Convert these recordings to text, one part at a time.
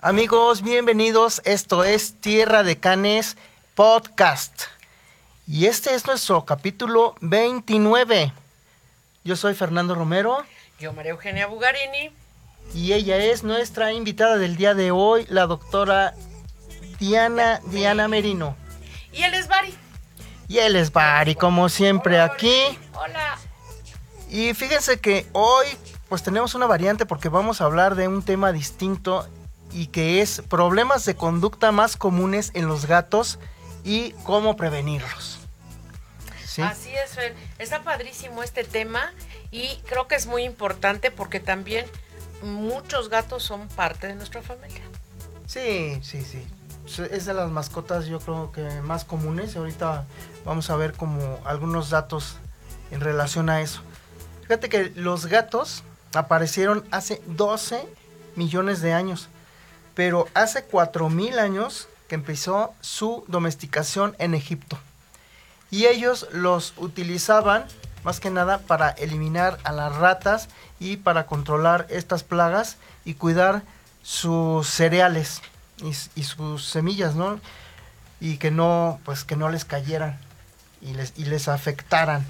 Amigos, bienvenidos. Esto es Tierra de Canes Podcast. Y este es nuestro capítulo 29. Yo soy Fernando Romero. Yo, María Eugenia Bugarini. Y ella es nuestra invitada del día de hoy, la doctora Diana, Diana Merino. Y él es Bari. Y él es Bari, como siempre aquí. Hola. Y fíjense que hoy pues tenemos una variante porque vamos a hablar de un tema distinto y que es problemas de conducta más comunes en los gatos y cómo prevenirlos. ¿Sí? Así es, Fer. Está padrísimo este tema y creo que es muy importante porque también muchos gatos son parte de nuestra familia. Sí, sí, sí. Es de las mascotas yo creo que más comunes. Ahorita vamos a ver como algunos datos en relación a eso. Fíjate que los gatos aparecieron hace 12 millones de años, pero hace 4000 años que empezó su domesticación en Egipto. Y ellos los utilizaban más que nada para eliminar a las ratas y para controlar estas plagas y cuidar sus cereales y, sus semillas, ¿no? Y que no, pues que no les cayeran y les, y les afectaran.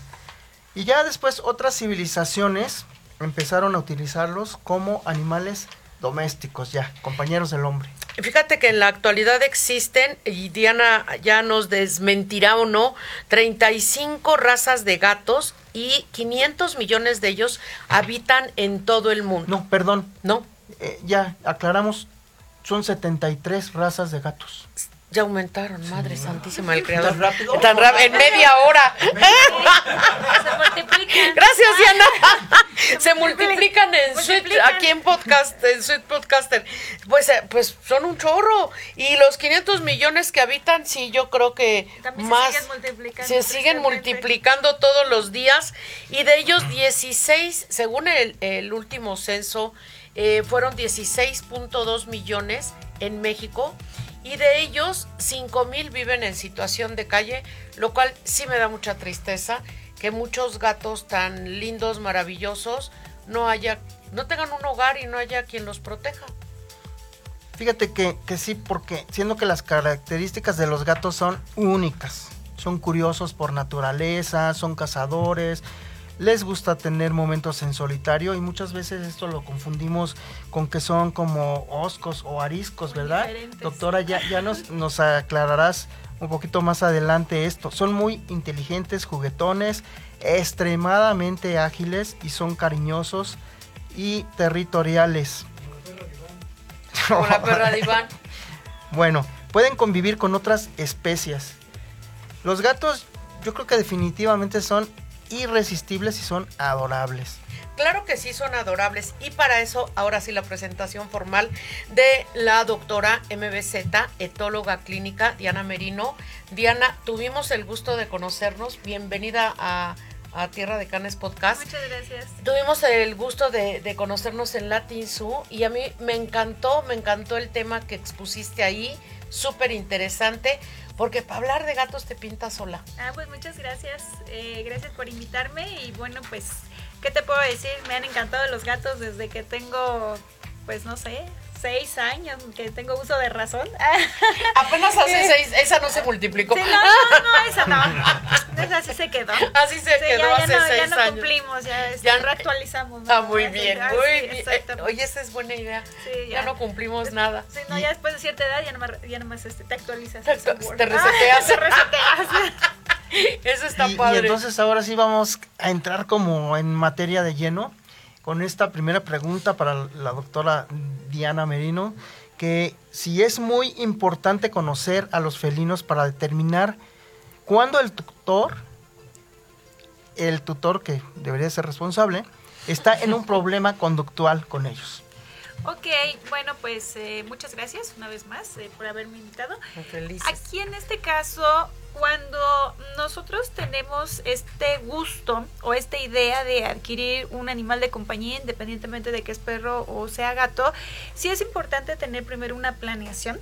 Y ya después otras civilizaciones empezaron a utilizarlos como animales domésticos, ya, compañeros del hombre. Fíjate que en la actualidad existen, y Diana ya nos desmentirá o no, 35 razas de gatos y 500 millones de ellos habitan en todo el mundo. No, perdón. ¿No? Eh, ya, aclaramos, son 73 razas de gatos. Ya aumentaron, Madre Santísima del Creador. ¿Tan rápido? Tan rápido, en media hora. Se multiplican. Gracias, Diana. Se multiplican en Sweet, aquí en podcast, en Sweet Podcaster. Pues, eh, pues son un chorro. Y los 500 millones que habitan, sí, yo creo que más. Se siguen multiplicando. Se siguen multiplicando todos los días. Y de ellos 16, según el, el último censo, eh, fueron 16.2 millones en México y de ellos 5 mil viven en situación de calle, lo cual sí me da mucha tristeza que muchos gatos tan lindos, maravillosos, no haya, no tengan un hogar y no haya quien los proteja. Fíjate que, que sí, porque siendo que las características de los gatos son únicas, son curiosos por naturaleza, son cazadores, les gusta tener momentos en solitario y muchas veces esto lo confundimos con que son como oscos o ariscos, ¿verdad? Doctora, ya, ya nos, nos aclararás un poquito más adelante esto. Son muy inteligentes, juguetones, extremadamente ágiles y son cariñosos y territoriales. Como perra de Iván. bueno, pueden convivir con otras especies. Los gatos yo creo que definitivamente son irresistibles y son adorables. Claro que sí son adorables y para eso ahora sí la presentación formal de la doctora MBZ, etóloga clínica Diana Merino. Diana, tuvimos el gusto de conocernos. Bienvenida a, Tierra de Canes Podcast. Muchas gracias. Tuvimos el gusto de, de conocernos en Latin Zoo y a mí me encantó, me encantó el tema que expusiste ahí, súper interesante porque para hablar de gatos te pinta sola. Ah, pues muchas gracias. Eh, gracias por invitarme. Y bueno, pues, ¿qué te puedo decir? Me han encantado los gatos desde que tengo, pues no sé, seis años que tengo uso de razón. Apenas hace seis, esa no se multiplicó. no, no, no, esa no. Esa sí se quedó. Así se quedó hace ya no, seis ya no cumplimos, ya, este, ya reactualizamos. ¿no? Ah, muy bien, muy bien. oye, esa es buena idea. Sí, ya. no cumplimos nada. Sí, no, ya después de cierta edad ya nomás, ya nomás este, te actualizas. Te, te reseteas. te reseteas. Eso está padre. Y entonces ahora sí vamos a entrar como en materia de lleno con esta primera pregunta para la doctora Diana Merino, que si es muy importante conocer a los felinos para determinar cuándo el tutor, el tutor que debería ser responsable, está en un problema conductual con ellos. Ok, bueno, pues eh, muchas gracias una vez más eh, por haberme invitado. Aquí en este caso, cuando nosotros tenemos este gusto o esta idea de adquirir un animal de compañía, independientemente de que es perro o sea gato, sí es importante tener primero una planeación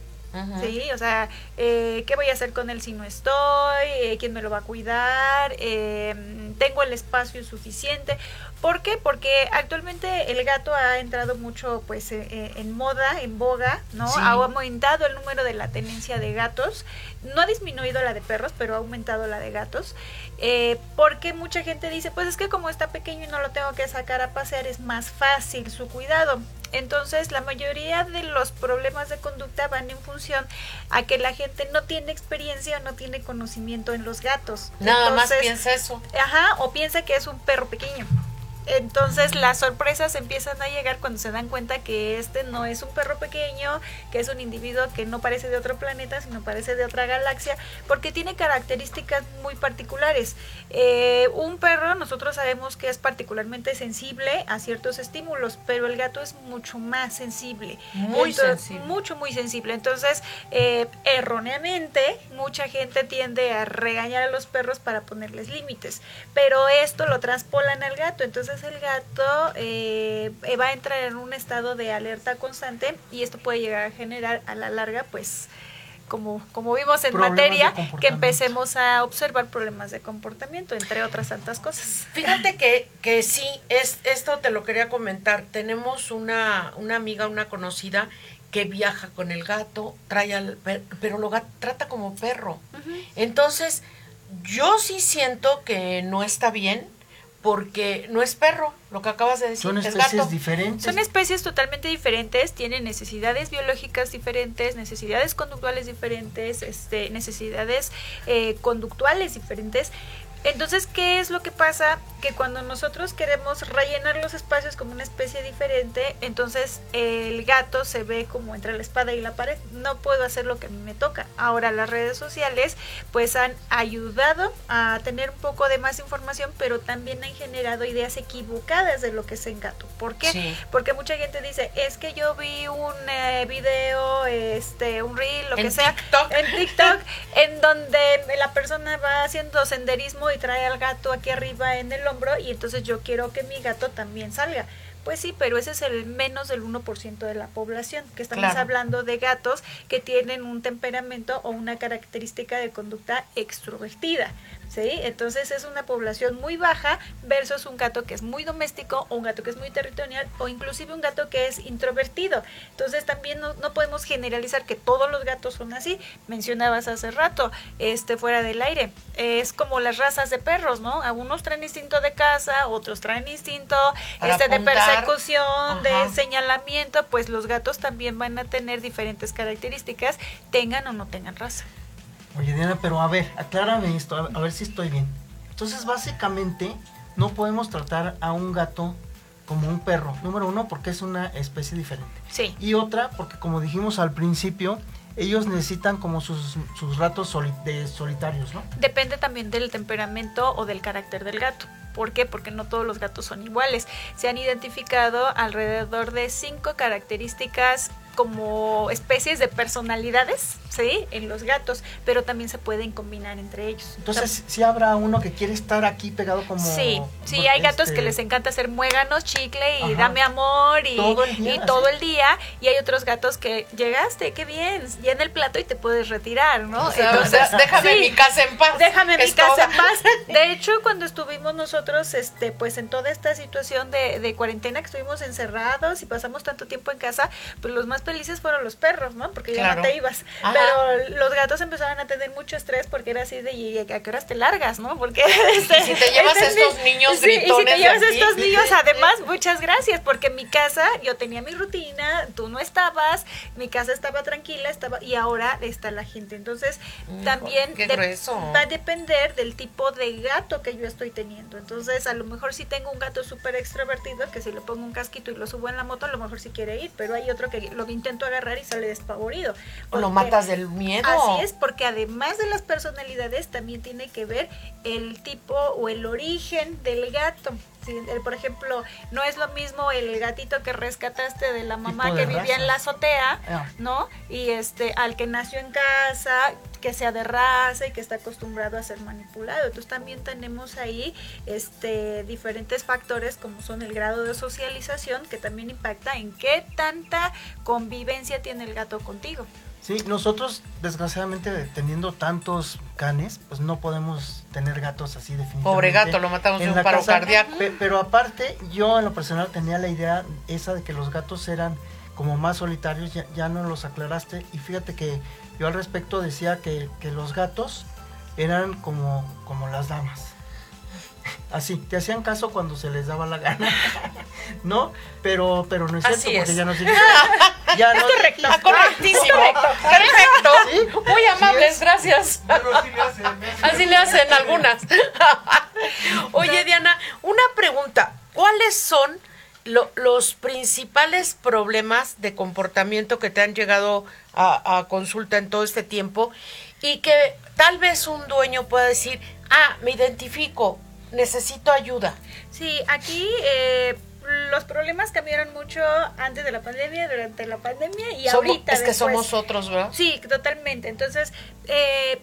Sí, o sea, eh, ¿qué voy a hacer con él si no estoy? Eh, ¿Quién me lo va a cuidar? Eh, ¿Tengo el espacio suficiente? ¿Por qué? Porque actualmente el gato ha entrado mucho pues en moda, en boga, ¿no? Ha aumentado el número de la tenencia de gatos. No ha disminuido la de perros, pero ha aumentado la de gatos. porque mucha gente dice, pues es que como está pequeño y no lo tengo que sacar a pasear, es más fácil su cuidado. Entonces, la mayoría de los problemas de conducta van en función a que la gente no tiene experiencia o no tiene conocimiento en los gatos. Nada más piensa eso. Ajá, o piensa que es un perro pequeño. Entonces las sorpresas empiezan a llegar cuando se dan cuenta que este no es un perro pequeño, que es un individuo que no parece de otro planeta, sino parece de otra galaxia, porque tiene características muy particulares. Eh, un perro nosotros sabemos que es particularmente sensible a ciertos estímulos, pero el gato es mucho más sensible. Muy sensible. Mucho, muy sensible. Entonces, eh, erróneamente, mucha gente tiende a regañar a los perros para ponerles límites, pero esto lo traspolan al gato. Entonces, el gato eh, va a entrar en un estado de alerta constante y esto puede llegar a generar a la larga, pues, como, como vimos en materia, que empecemos a observar problemas de comportamiento, entre otras tantas cosas. Fíjate que, que sí, es, esto te lo quería comentar. Tenemos una, una amiga, una conocida, que viaja con el gato, trae al pero lo trata como perro. Entonces, yo sí siento que no está bien porque no es perro, lo que acabas de decir. Son especies diferentes. Son especies totalmente diferentes, tienen necesidades biológicas diferentes, necesidades conductuales diferentes, este, necesidades eh, conductuales diferentes. Entonces, ¿qué es lo que pasa? Que cuando nosotros queremos rellenar los espacios como una especie diferente, entonces el gato se ve como entre la espada y la pared. No puedo hacer lo que a mí me toca. Ahora las redes sociales pues han ayudado a tener un poco de más información, pero también han generado ideas equivocadas de lo que es el gato. ¿Por qué? Porque mucha gente dice, es que yo vi un eh, video, este, un reel, lo que sea, en TikTok, en donde la persona va haciendo senderismo y trae al gato aquí arriba en el hombro y entonces yo quiero que mi gato también salga. Pues sí, pero ese es el menos del 1% de la población, que estamos hablando de gatos que tienen un temperamento o una característica de conducta extrovertida. ¿Sí? Entonces es una población muy baja versus un gato que es muy doméstico o un gato que es muy territorial o inclusive un gato que es introvertido. Entonces también no, podemos generalizar que todos los gatos son así. Mencionabas hace rato, este fuera del aire, es como las razas de perros, ¿no? Algunos traen instinto de caza, otros traen instinto este de persecución, de señalamiento, pues los gatos también van a tener diferentes características, tengan o no tengan raza. Oye, Diana, pero a ver, aclárame esto, a, ver si estoy bien. Entonces, básicamente, no podemos tratar a un gato como un perro. Número uno, porque es una especie diferente. Sí. Y otra, porque como dijimos al principio, ellos necesitan como sus, sus ratos de solitarios, ¿no? Depende también del temperamento o del carácter del gato. ¿Por qué? Porque no todos los gatos son iguales. Se han identificado alrededor de cinco características como especies de personalidades, ¿sí? En los gatos, pero también se pueden combinar entre ellos. Entonces, si habrá uno que quiere estar aquí pegado como... Sí, sí, hay gatos que este les encanta hacer muéganos, chicle y dame amor y todo el día. Y, todo el día, y hay otros gatos que llegaste, qué bien, llena el plato y te puedes retirar, ¿no? Entonces, déjame mi casa en paz. Déjame mi casa en paz. De hecho, cuando estuvimos nosotros, este, pues en toda esta situación de, de cuarentena que estuvimos encerrados y pasamos tanto tiempo en casa, pues los más felices fueron los perros, ¿no? Porque ya no te ibas. Pero los gatos empezaron a tener mucho estrés porque era así de, ¿y a qué horas te largas, no? Porque... Este, si te llevas este, estos niños sí, Y si te llevas estos niños, además, muchas gracias, porque en mi casa yo tenía mi rutina, tú no estabas, mi casa estaba tranquila, estaba y ahora está la gente. Entonces, mm, también va a depender del tipo de gato que yo estoy teniendo. Entonces, a lo mejor si tengo un gato súper extrovertido, que si le pongo un casquito y lo subo en la moto, a lo mejor sí quiere ir, pero hay otro que lo intento agarrar y sale despavorido. O lo matas del miedo. Así es, porque además de las personalidades también tiene que ver el tipo o el origen del gato. Por ejemplo, no es lo mismo el gatito que rescataste de la mamá que vivía en la azotea, ah. ¿no? Y este al que nació en casa, que sea de raza y que está acostumbrado a ser manipulado. Entonces también tenemos ahí este diferentes factores como son el grado de socialización que también impacta en qué tanta convivencia tiene el gato contigo. Sí, nosotros desgraciadamente teniendo tantos canes, pues no podemos tener gatos así definitivamente. Pobre gato, lo matamos de un paro cardíaco. Pero aparte, yo en lo personal tenía la idea esa de que los gatos eran como más solitarios, ya, ya no los aclaraste. Y fíjate que yo al respecto decía que, que los gatos eran como, como las damas. Así, te hacían caso cuando se les daba la gana, ¿no? Pero, pero no es cierto, porque ya no sigue. Ya no, correcto, correctísimo. Perfecto. Muy amables, gracias. Así le hacen algunas. Oye, Diana, una pregunta. ¿Cuáles son los principales problemas de comportamiento que te han llegado a, a consulta en todo este tiempo y que tal vez un dueño pueda decir, ah, me identifico, necesito ayuda. Sí, aquí eh, los problemas cambiaron mucho antes de la pandemia, durante la pandemia y ahorita. Es que somos otros, ¿verdad? Sí, totalmente. Entonces, eh,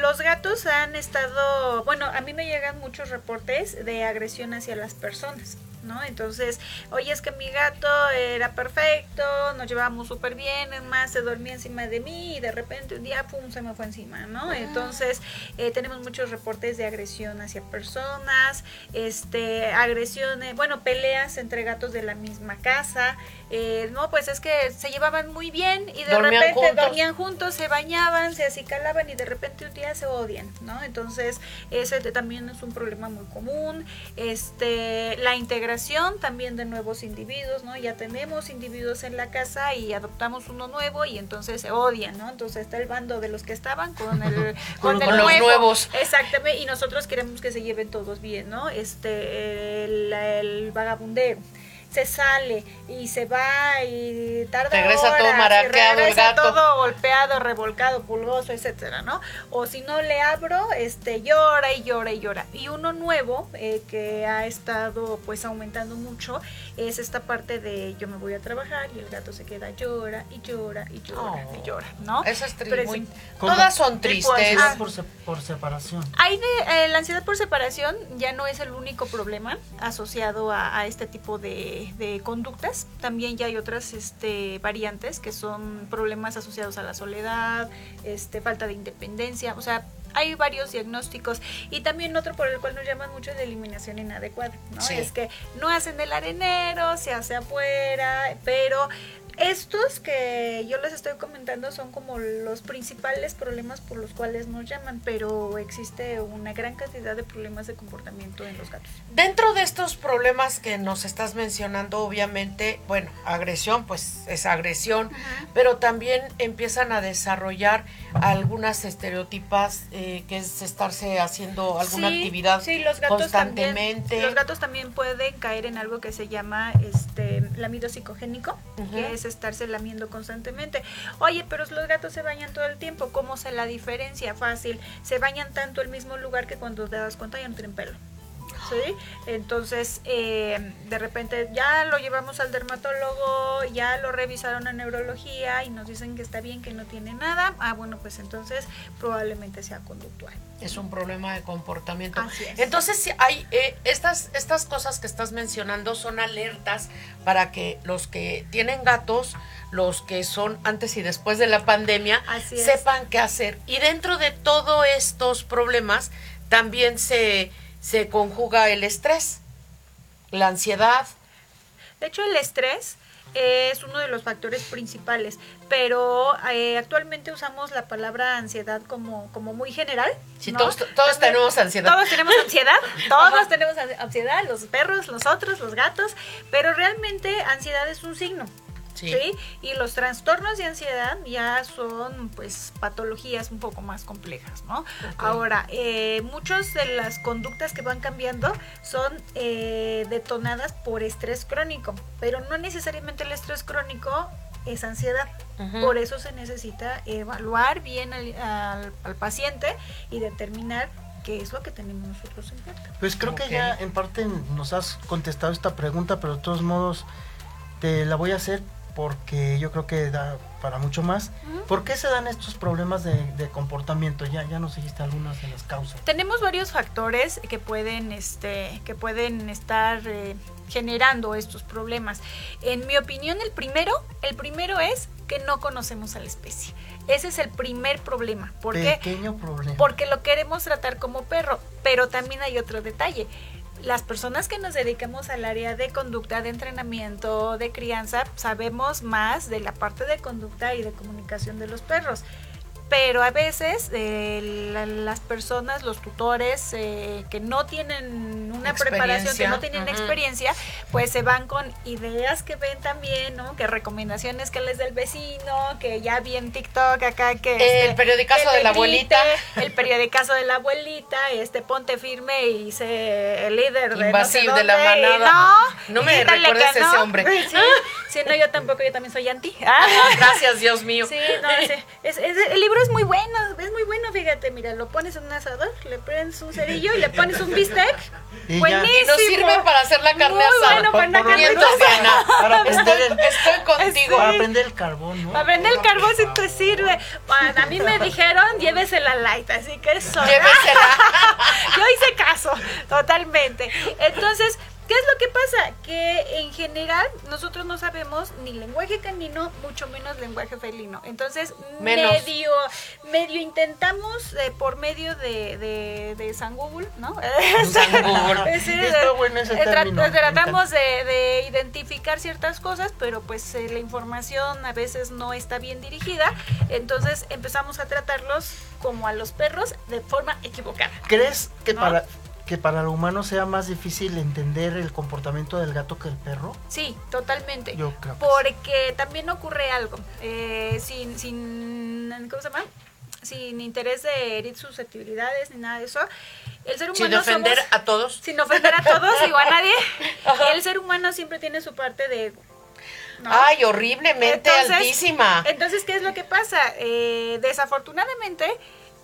los gatos han estado, bueno, a mí me llegan muchos reportes de agresión hacia las personas. ¿No? Entonces, oye, es que mi gato era perfecto, nos llevábamos súper bien, es más, se dormía encima de mí y de repente un día, pum, se me fue encima, ¿no? Entonces, eh, tenemos muchos reportes de agresión hacia personas, este, agresiones, bueno, peleas entre gatos de la misma casa, eh, no, pues es que se llevaban muy bien y de repente dormían juntos, se bañaban, se acicalaban y de repente un día se odian, ¿no? Entonces, ese también es un problema muy común, este, la integración también de nuevos individuos, ¿no? Ya tenemos individuos en la casa y adoptamos uno nuevo y entonces se odian, ¿no? Entonces está el bando de los que estaban con el con, los nuevos. Exactamente, y nosotros queremos que se lleven todos bien, ¿no? Este el, el vagabundeo se sale y se va y tarda regresa todo maraqueado el gato. todo golpeado revolcado pulgoso etcétera no o si no le abro este llora y llora y llora. Y uno nuevo eh, que ha estado pues aumentando mucho es esta parte de yo me voy a trabajar y el gato se queda llora y llora y llora y oh. llora no eso es todas son tristes. Por, por, separación. Hay de eh, la ansiedad por separación ya no es el único problema asociado a este tipo de de, conductas. También ya hay otras este, variantes que son problemas asociados a la soledad, este, falta de independencia, o sea, hay varios diagnósticos y también otro por el cual nos llaman mucho es la eliminación inadecuada, ¿no? Es que no hacen el arenero, se hace afuera, pero estos que yo les estoy comentando son como los principales problemas por los cuales nos llaman, pero existe una gran cantidad de problemas de comportamiento en los gatos. Dentro de estos problemas que nos estás mencionando, obviamente, bueno, agresión, pues es agresión, pero también empiezan a desarrollar algunas estereotipas eh, que es estarse haciendo alguna actividad sí, los gatos constantemente. los gatos también pueden caer en algo que se llama este lamido psicogénico, que es estarse lamiendo constantemente. Oye, pero los gatos se bañan todo el tiempo. ¿Cómo se la diferencia? Fácil. Se bañan tanto el mismo lugar que cuando te das cuenta ya no tienen pelo. ¿Sí? Entonces, eh, de repente ya lo llevamos al dermatólogo, ya lo revisaron en neurología y nos dicen que está bien, que no tiene nada. Ah, bueno, pues entonces probablemente sea conductual. Es un problema de comportamiento. Entonces, hay eh, estas, estas cosas que estás mencionando son alertas para que los que tienen gatos, los que son antes y después de la pandemia, sepan qué hacer. Y dentro de todos estos problemas, también se se conjuga el estrés, la ansiedad. De hecho, el estrés es uno de los factores principales, pero eh, actualmente usamos la palabra ansiedad como, como muy general. Sí, todos, todos tenemos ansiedad. Todos tenemos ansiedad, todos tenemos ansiedad, los perros, los otros, los gatos, pero realmente ansiedad es un signo. Sí. Y los trastornos de ansiedad ya son pues patologías un poco más complejas, ¿no? Ahora, eh, muchas de las conductas que van cambiando son eh, detonadas por estrés crónico, pero no necesariamente el estrés crónico es ansiedad. Por eso se necesita evaluar bien al, paciente y determinar qué es lo que tenemos nosotros en cuenta. Pues creo que ya en parte nos has contestado esta pregunta, pero de todos modos te la voy a hacer porque yo creo que da para mucho más. ¿Por qué se dan estos problemas de, comportamiento? Ya, ya nos dijiste algunas de las causas. Tenemos varios factores que pueden, este, que pueden estar eh, generando estos problemas. En mi opinión, el primero, el primero es que no conocemos a la especie. Ese es el primer problema. ¿Por Pequeño problema. Porque lo queremos tratar como perro, pero también hay otro detalle las personas que nos dedicamos al área de conducta, de entrenamiento, de crianza, sabemos más de la parte de conducta y de comunicación de los perros pero a veces eh, las personas, los tutores eh, que no tienen una preparación, que no tienen experiencia, pues se van con ideas que ven también, ¿no? Que recomendaciones que les del vecino, que ya vi en TikTok acá que... el este, periodicazo de la abuelita. El periodicazo de la abuelita, este ponte firme y sé el líder de... Invasivo de la manada. no, no me recuerdes ese hombre. Sí, no, yo tampoco, yo también soy anti. Ah, gracias, Dios mío. Sí, no, es, el libro es muy bueno, es muy bueno, fíjate, mira, lo pones en un asador, le prendes un cerillo y le pones un bistec. Buenísimo. Y nos sirve para hacer la carne asada. Bueno, para la carne asada. Estoy, contigo. Para prender el carbón, ¿no? Para prender el carbón sí te sirve. a mí me dijeron, llévesela light, así que eso. Llévesela. Yo hice caso, totalmente. Entonces, ¿Qué es lo que pasa? Que en general nosotros no sabemos ni lenguaje canino, mucho menos lenguaje felino. Entonces, medio medio intentamos eh, por medio de, de, de, San Google, ¿no? San Google. sí, bueno ese término. Tratamos de, identificar ciertas cosas, pero pues eh, la información a veces no está bien dirigida. Entonces empezamos a tratarlos como a los perros de forma equivocada. ¿Crees que para que para el humano sea más difícil entender el comportamiento del gato que el perro? Sí, totalmente. Yo creo. Porque también ocurre algo. Eh, sin, sin, ¿cómo se llama? Sin interés de herir susceptibilidades ni nada de eso. El ser humano sin ofender a todos. Sin ofender a todos, o a nadie. El ser humano siempre tiene su parte de Ay, horriblemente altísima. Entonces, ¿qué es lo que pasa? Eh, desafortunadamente,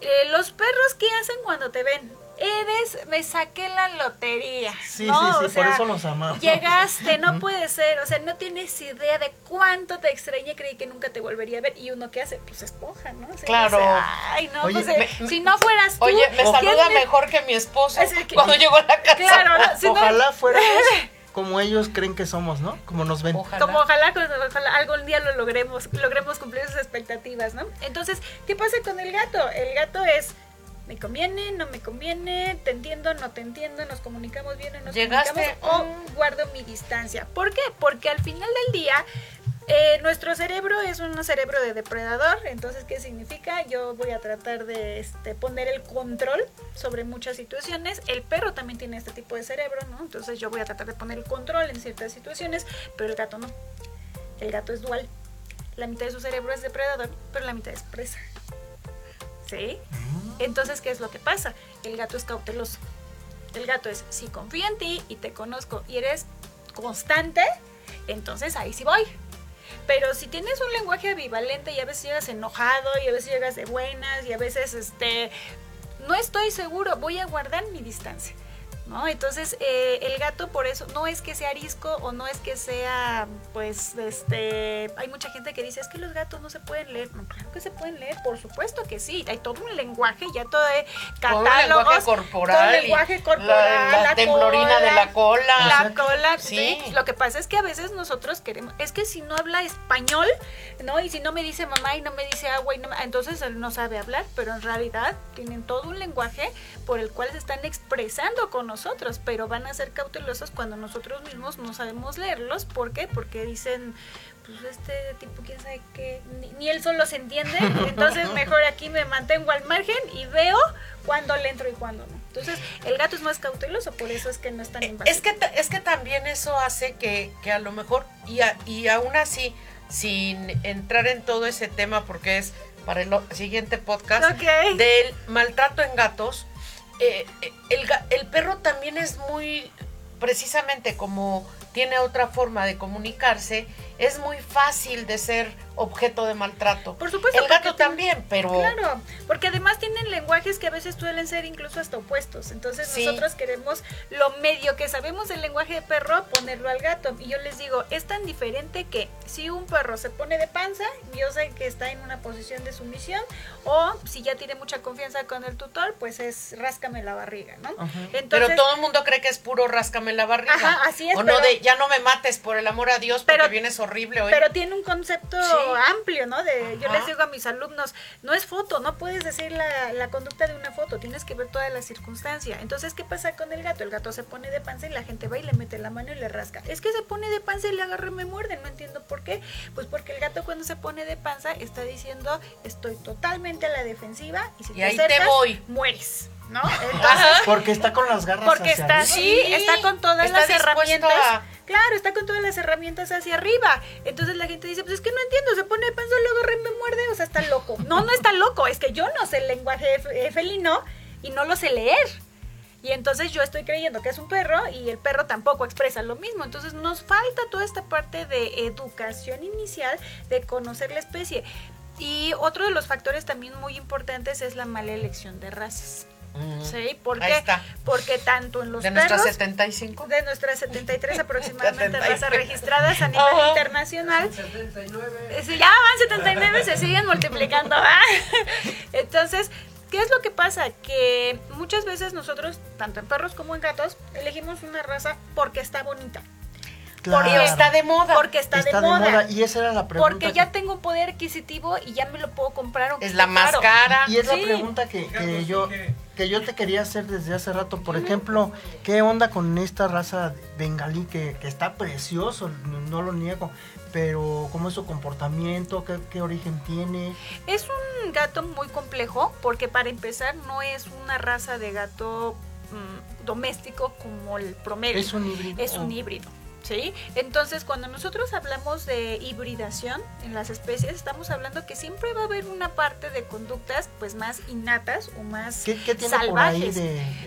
eh, los perros, ¿qué hacen cuando te ven? Eres, me saqué la lotería. Sí, sí, sí, por eso los amamos. Llegaste, no puede ser, o sea, no tienes idea de cuánto te extrañé, creí que nunca te volvería a ver. Y uno que hace, pues espoja, ¿no? claro. Ay, no, pues, eh, si no fueras tú. Oye, me saluda mejor que mi esposo cuando llegó a la casa. Claro, ojalá fuéramos como ellos creen que somos, ¿no? Como nos ven. Como ojalá, ojalá algún día lo logremos, logremos cumplir sus expectativas, ¿no? Entonces, ¿qué pasa con el gato? El gato es me conviene, no me conviene, te entiendo, no te entiendo, nos comunicamos bien, no nos ¿Llegaste? o guardo mi distancia. ¿Por qué? Porque al final del día eh, nuestro cerebro es un cerebro de depredador, entonces ¿qué significa? Yo voy a tratar de este, poner el control sobre muchas situaciones. El perro también tiene este tipo de cerebro, ¿no? Entonces yo voy a tratar de poner el control en ciertas situaciones, pero el gato no. El gato es dual. La mitad de su cerebro es depredador, pero la mitad es presa. Entonces, ¿qué es lo que pasa? El gato es cauteloso. El gato es, si confío en ti y te conozco y eres constante, entonces ahí sí voy. Pero si tienes un lenguaje ambivalente y a veces llegas enojado y a veces llegas de buenas y a veces este no estoy seguro, voy a guardar mi distancia. ¿No? Entonces, eh, el gato por eso no es que sea arisco o no es que sea, pues, este, hay mucha gente que dice, es que los gatos no se pueden leer. No, claro que se pueden leer, por supuesto que sí. Hay todo un lenguaje, ya todo de catálogos. Todo lenguaje corporal. lenguaje corporal. La, temblorina de la cola. La cola, sí. Lo que pasa es que a veces nosotros queremos, es que si no habla español, ¿no? Y si no me dice mamá y no me dice agua, y no, entonces él no sabe hablar, pero en realidad tienen todo un lenguaje por el cual se están expresando con nosotros, pero van a ser cautelosos cuando nosotros mismos no sabemos leerlos. ¿Por qué? Porque dicen, pues este tipo, quién sabe qué, ni, él solo se entiende, entonces mejor aquí me mantengo al margen y veo cuándo le entro y cuándo no. Entonces, el gato es más cauteloso, por eso es que no es tan invasivo. Es que, es que también eso hace que, que a lo mejor, y, y aún así, sin entrar en todo ese tema, porque es para el siguiente podcast, del maltrato en gatos, eh, eh, el, el perro también es muy, precisamente como tiene otra forma de comunicarse, es muy fácil de ser objeto de maltrato. Por supuesto. El gato también, pero... Claro, porque además tienen lenguajes que a veces suelen ser incluso hasta opuestos. Entonces nosotros queremos lo medio que sabemos del lenguaje de perro, ponerlo al gato. Y yo les digo, es tan diferente que si un perro se pone de panza, yo sé que está en una posición de sumisión, o si ya tiene mucha confianza con el tutor, pues es ráscame la barriga, ¿no? pero todo el mundo cree que es puro ráscame la barriga. Ajá, así es. O no de ya no me mates por el amor a Dios porque pero, vienes horrible hoy. Pero tiene un concepto amplio, ¿no? De, yo les digo a mis alumnos, no es foto, no puedes decir la, la conducta de una foto, tienes que ver toda la circunstancia. Entonces, ¿qué pasa con el gato? El gato se pone de panza y la gente va y le mete la mano y le rasca. Es que se pone de panza y le agarra y me muerde, no entiendo por qué. Pues porque el gato cuando se pone de panza está diciendo, estoy totalmente a la defensiva y si te ahí te voy. mueres. ¿No? porque está con las garras porque está sí, está con todas las herramientas. Claro, está con todas las herramientas hacia arriba. Entonces la gente dice, pues es que no entiendo, se pone de panza, luego me muerde, o sea, está loco. No, no está loco, es que yo no sé el lenguaje felino y no lo sé leer. Y entonces yo estoy creyendo que es un perro y el perro tampoco expresa lo mismo. Entonces nos falta toda esta parte de educación inicial, de conocer la especie. Y otro de los factores también muy importantes es la mala elección de razas. Sí, ¿por qué? Porque tanto en los de nuestras 75 de nuestras 73 aproximadamente razas registradas a nivel internacional. 79. ya van 79, se siguen multiplicando. Entonces, ¿Qué es lo que pasa? Que muchas veces nosotros, tanto en perros como en gatos, elegimos una raza porque está bonita. Porque está de moda. Porque está, de, moda. Y esa era la pregunta. Porque ya tengo un poder adquisitivo y ya me lo puedo comprar. Es la más cara. Y es la pregunta que, que yo que yo te quería hacer desde hace rato. Por ejemplo, ¿qué onda con esta raza bengalí que, que está precioso? No lo niego pero ¿cómo es su comportamiento? ¿Qué, origen tiene? Es un gato muy complejo porque para empezar no es una raza de gato mm, doméstico como el promedio. Es un híbrido. Es un híbrido. ¿Sí? Entonces, cuando nosotros hablamos de hibridación en las especies, estamos hablando que siempre va a haber una parte de conductas pues más innatas o más salvajes.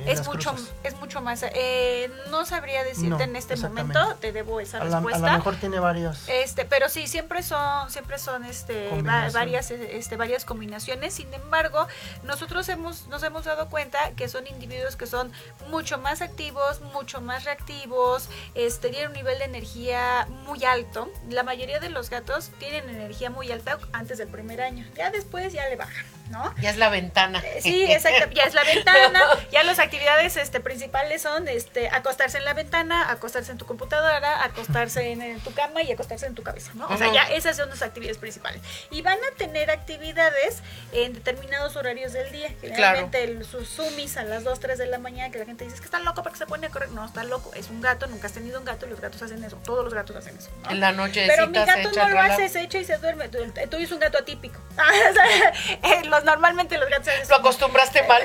es mucho es mucho más eh, no sabría decirte en este momento, te debo esa respuesta. a lo mejor tiene varios. Este, pero sí siempre son siempre son este varias este varias combinaciones. Sin embargo, nosotros hemos nos hemos dado cuenta que son individuos que son mucho más activos, mucho más reactivos, este tienen un nivel de energía muy alto. La mayoría de los gatos tienen energía muy alta antes del primer año. Ya después ya le bajan. ¿No? Ya es la ventana. Eh, sí, exacto, ya es la ventana. Ya las actividades este, principales son este, acostarse en la ventana, acostarse en tu computadora, acostarse en, tu cama y acostarse en tu cabeza, ¿no? O sea, ya esas son las actividades principales. Y van a tener actividades en determinados horarios del día. Generalmente sus sumis a las 2, 3 de la mañana, que la gente dice, es que está loco porque se pone a correr. No, está loco, es un gato, nunca has tenido un gato, los gatos hacen eso, todos los gatos hacen eso. En la noche Pero mi gato no lo hace, se echa y se duerme. Tú es un gato atípico. normalmente los gatos... Lo acostumbraste mal.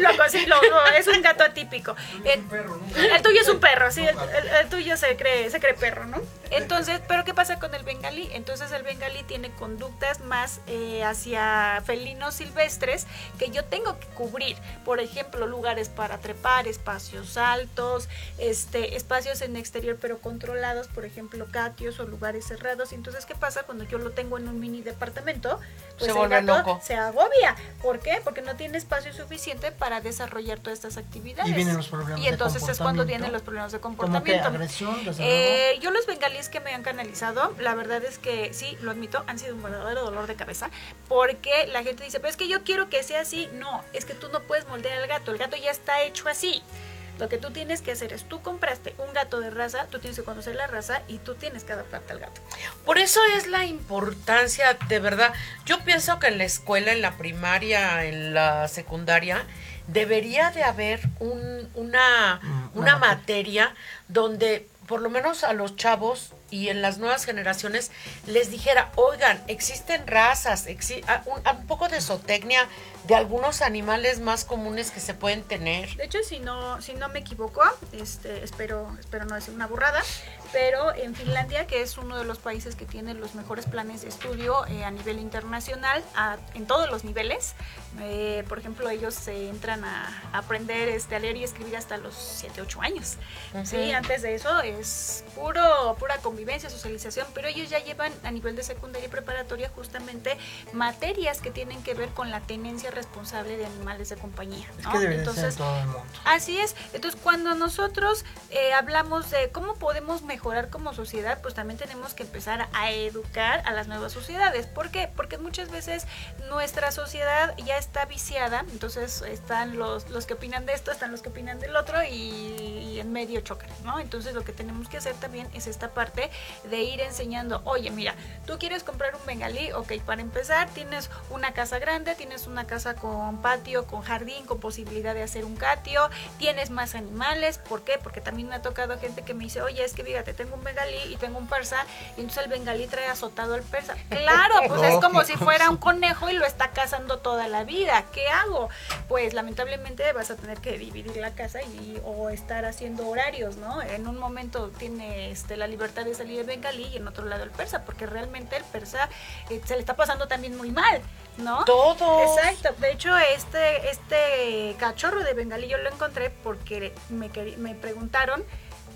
es un gato atípico. El, tuyo es un perro, sí, el, tuyo se cree, se cree perro, ¿no? Entonces, pero ¿qué pasa con el bengalí? Entonces el bengalí tiene conductas más eh, hacia felinos silvestres que yo tengo que cubrir. Por ejemplo, lugares para trepar, espacios altos, este, espacios en exterior pero controlados, por ejemplo, catios o lugares cerrados. Entonces, ¿qué pasa cuando yo lo tengo en un mini departamento? Pues se el gato loco. se agobia. ¿Por qué? Porque no tiene espacio suficiente para desarrollar todas estas actividades. Y vienen los problemas Y entonces es cuando vienen los problemas de comportamiento. agresión, eh, yo los bengalíes que me han canalizado, la verdad es que sí, lo admito, han sido un verdadero dolor de cabeza, porque la gente dice, pero es que yo quiero que sea así. No, es que tú no puedes moldear al gato, el gato ya está hecho así. Lo que tú tienes que hacer es, tú compraste un gato de raza, tú tienes que conocer la raza y tú tienes que adaptarte al gato. Por eso es la importancia, de verdad. Yo pienso que en la escuela, en la primaria, en la secundaria, debería de haber un, una, mm, una materia donde por lo menos a los chavos y en las nuevas generaciones les dijera, oigan, existen razas, un, poco de zootecnia de algunos animales más comunes que se pueden tener. De hecho, si no, si no me equivoco, este, espero, espero no decir una burrada, pero en Finlandia, que es uno de los países que tiene los mejores planes de estudio eh, a nivel internacional, en todos los niveles, eh, por ejemplo, ellos se entran a, aprender este, a leer y escribir hasta los 7, 8 años. ¿sí? Antes de eso es puro, pura convivencia, socialización, pero ellos ya llevan a nivel de secundaria y preparatoria justamente materias que tienen que ver con la tenencia responsable de animales de compañía. Entonces, todo el mundo. Así es. Entonces, cuando nosotros eh, hablamos de cómo podemos mejorar como sociedad, pues también tenemos que empezar a educar a las nuevas sociedades. ¿Por qué? Porque muchas veces nuestra sociedad ya está viciada, entonces están los, los que opinan de esto, están los que opinan del otro y, en medio chocan, ¿no? Entonces lo que tenemos que hacer también es esta parte de ir enseñando, oye, mira, tú quieres comprar un bengalí, ok, para empezar tienes una casa grande, tienes una casa con patio, con jardín, con posibilidad de hacer un catio, tienes más animales, ¿por qué? Porque también me ha tocado gente que me dice, oye, es que fíjate, tengo un bengalí y tengo un persa, y entonces el bengalí trae azotado al persa. Claro, pues es como si fuera un conejo y lo está cazando toda la vida. ¿Qué hago? Pues lamentablemente vas a tener que dividir la casa y o estar haciendo horarios, ¿no? En un momento tiene este, la libertad de salir el bengalí y en otro lado el persa, porque realmente el persa eh, se le está pasando también muy mal. ¿no? Todo. Exacto. De hecho, este, este cachorro de bengalí yo lo encontré porque me, me preguntaron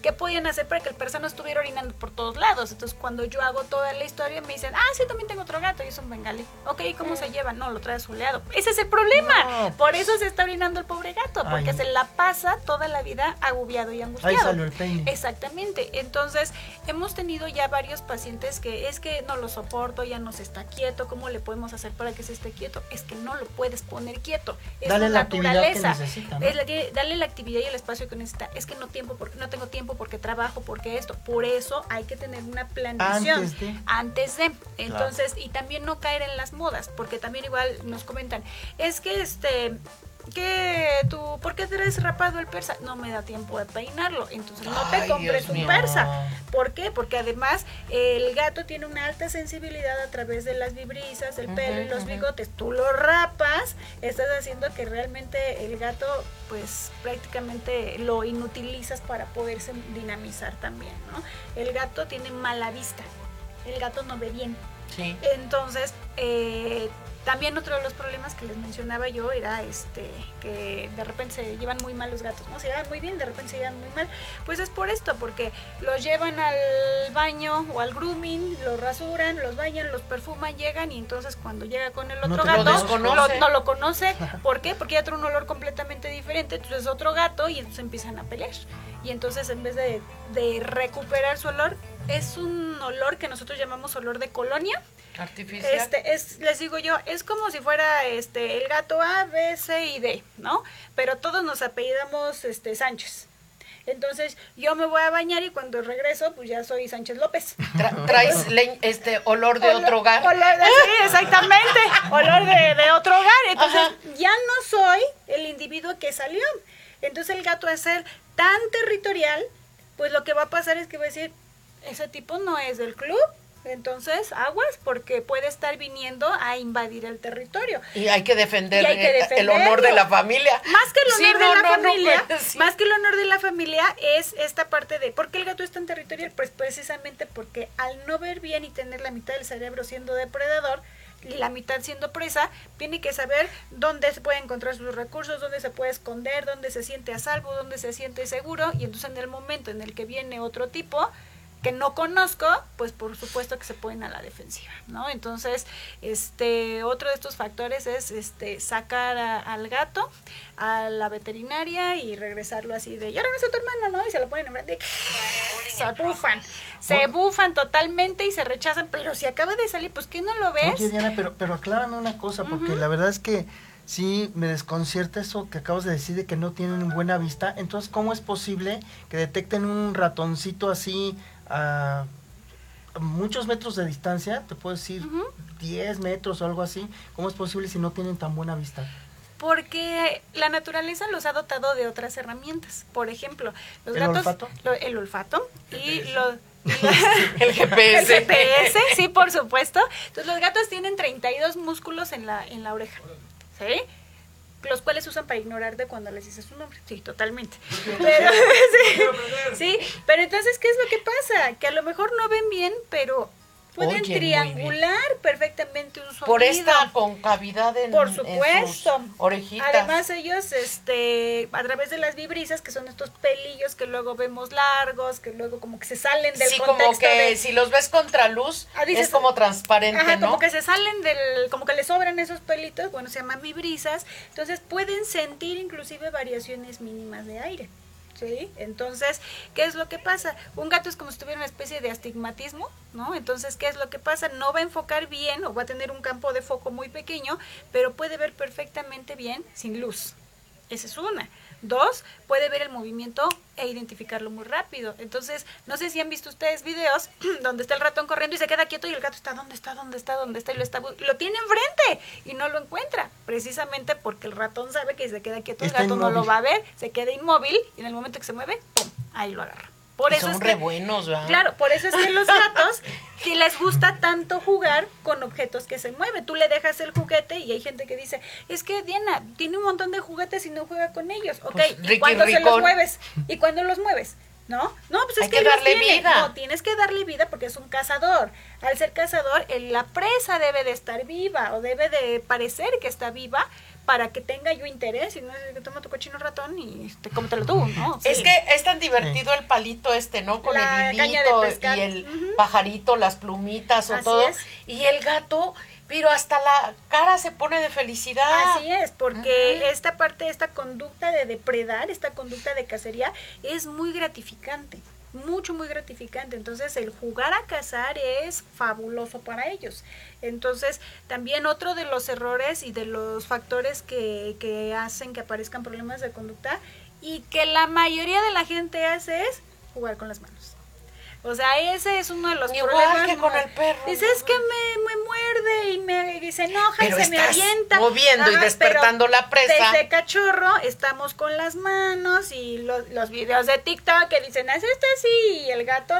qué podían hacer para que el persa no estuviera orinando por todos lados. Entonces, cuando yo hago toda la historia, me dicen, ah, sí, también tengo otro gato y es un bengalí. Ok, ¿cómo se lleva? No, lo trae soleado. Ese es el problema. Por eso se está orinando el pobre gato, porque se la pasa toda la vida agubiado y angustiado. Ahí salió el peine. Exactamente. Entonces, hemos tenido ya varios pacientes que es que no lo soporto, ya no se está quieto. ¿Cómo le podemos hacer para que se esté quieto? Es que no lo puedes poner quieto. Es dale la naturaleza. Actividad que necesita, es dale la actividad y el espacio que necesita. Es que no tiempo porque no tengo tiempo porque trabajo, porque esto. Por eso hay que tener una planeación antes de. Entonces, y también no caer en las modas, porque también igual nos comentan, es que este que tú, ¿por qué traes rapado el persa? No me da tiempo de peinarlo, entonces no te compres un persa. ¿Por qué? Porque además el gato tiene una alta sensibilidad a través de las vibrisas, el pelo y los bigotes. Tú lo rapas, estás haciendo que realmente el gato, pues prácticamente lo inutilizas para poderse dinamizar también, ¿no? El gato tiene mala vista, el gato no ve bien. Sí. Entonces, eh, también otro de los problemas que les mencionaba yo era este que de repente se llevan muy mal los gatos, ¿no? Se llevan muy bien, de repente se llevan muy mal. Pues es por esto, porque los llevan al baño o al grooming, los rasuran, los bañan, los perfuman, llegan y entonces cuando llega con el otro gato no lo conoce. ¿Por qué? Porque ya trae un olor completamente diferente, entonces es otro gato y entonces empiezan a pelear. Y entonces en vez de, de recuperar su olor, es un olor que nosotros llamamos olor de colonia Artificial. Este, es, les digo yo, es como si fuera este el gato A, B, C y D, ¿no? Pero todos nos apellidamos este Sánchez. Entonces yo me voy a bañar y cuando regreso, pues ya soy Sánchez López. traes este olor de otro hogar. sí, exactamente. olor de, otro hogar. Entonces ya no soy el individuo que salió. Entonces el gato a ser tan territorial, pues lo que va a pasar es que va a decir, ese tipo no es del club, entonces, aguas porque puede estar viniendo a invadir el territorio. Y hay que defender, el honor de la familia. Más que el honor de la familia, más que el honor de la familia es esta parte de ¿por qué el gato es tan territorial? Pues precisamente porque al no ver bien y tener la mitad del cerebro siendo depredador, y la mitad siendo presa, tiene que saber dónde se puede encontrar sus recursos, dónde se puede esconder, dónde se siente a salvo, dónde se siente seguro, y entonces en el momento en el que viene otro tipo, que no conozco, pues por supuesto que se ponen a la defensiva, ¿no? Entonces, este, otro de estos factores es este, sacar al gato a la veterinaria y regresarlo así de, y ahora no es tu hermano, ¿no? Y se lo ponen en frente, se bufan, se bufan totalmente y se rechazan, pero si acaba de salir, pues ¿qué no lo ves? Oye, Diana, pero, pero aclárame una cosa, porque la verdad es que sí me desconcierta eso que acabas de decir de que no tienen buena vista. Entonces, ¿cómo es posible que detecten un ratoncito así a muchos metros de distancia, te puedo decir 10 metros o algo así, ¿cómo es posible si no tienen tan buena vista? Porque la naturaleza los ha dotado de otras herramientas. Por ejemplo, los ¿El gatos, olfato? el olfato y los el GPS. El GPS, sí, por supuesto. Entonces los gatos tienen 32 músculos en la en la oreja. ¿Sí? Los cuales usan para ignorar de cuando les dices su nombre. Sí, totalmente. Pero, sí, pero entonces, ¿qué es lo que pasa? Que a lo mejor no ven bien, pero pueden triangular perfectamente un sonido. Por esta concavidad en Por supuesto. orejitas. Además ellos, este, a través de las vibrisas, que son estos pelillos que luego vemos largos, que luego como que se salen del sí, como que si los ves contra luz, ah, es como transparente, ajá, ¿no? como que se salen del, como que le sobran esos pelitos, bueno, se llaman vibrisas, entonces pueden sentir inclusive variaciones mínimas de aire. ¿Sí? Entonces, ¿qué es lo que pasa? Un gato es como si tuviera una especie de astigmatismo, ¿no? Entonces, ¿qué es lo que pasa? No va a enfocar bien o va a tener un campo de foco muy pequeño, pero puede ver perfectamente bien sin luz. Esa es una. Dos, puede ver el movimiento e identificarlo muy rápido. Entonces, no sé si han visto ustedes videos donde está el ratón corriendo y se queda quieto y el gato está, ¿dónde está? ¿Dónde está? ¿Dónde está? Y lo, está, lo tiene enfrente y no lo encuentra. Precisamente porque el ratón sabe que si se queda quieto, el gato no lo va a ver, se queda inmóvil y en el momento que se mueve, ¡pum! Ahí lo agarra. Por eso son es re buenos, ¿verdad? Claro, por eso es que los gatos si les gusta tanto jugar con objetos que se mueven. Tú le dejas el juguete y hay gente que dice, es que Diana tiene un montón de juguetes y no juega con ellos. Ok, pues, ¿y cuándo se los mueves? ¿Y cuándo los mueves? ¿No? No, pues es que, darle vida. No, tienes que darle vida porque es un cazador. Al ser cazador, la presa debe de estar viva o debe de parecer que está viva para que tenga yo interés y no es que toma tu cochino ratón y te cómetelo tú, ¿no? Es que es tan divertido el palito este, ¿no? Con el hilito y el pajarito, las plumitas o todo. Y el gato, pero hasta la cara se pone de felicidad. Así es, porque esta parte, esta conducta de depredar, esta conducta de cacería es muy gratificante mucho, muy gratificante. Entonces, el jugar a cazar es fabuloso para ellos. Entonces, también otro de los errores y de los factores que, que hacen que aparezcan problemas de conducta y que la mayoría de la gente hace es jugar con las manos. O sea, ese es uno de los Igual problemas. que con el perro. Dice, es que me, me, muerde y me se enoja y se me avienta. moviendo y despertando la presa. Desde cachorro estamos con las manos y los, los videos de TikTok que dicen, haz esto así y el gato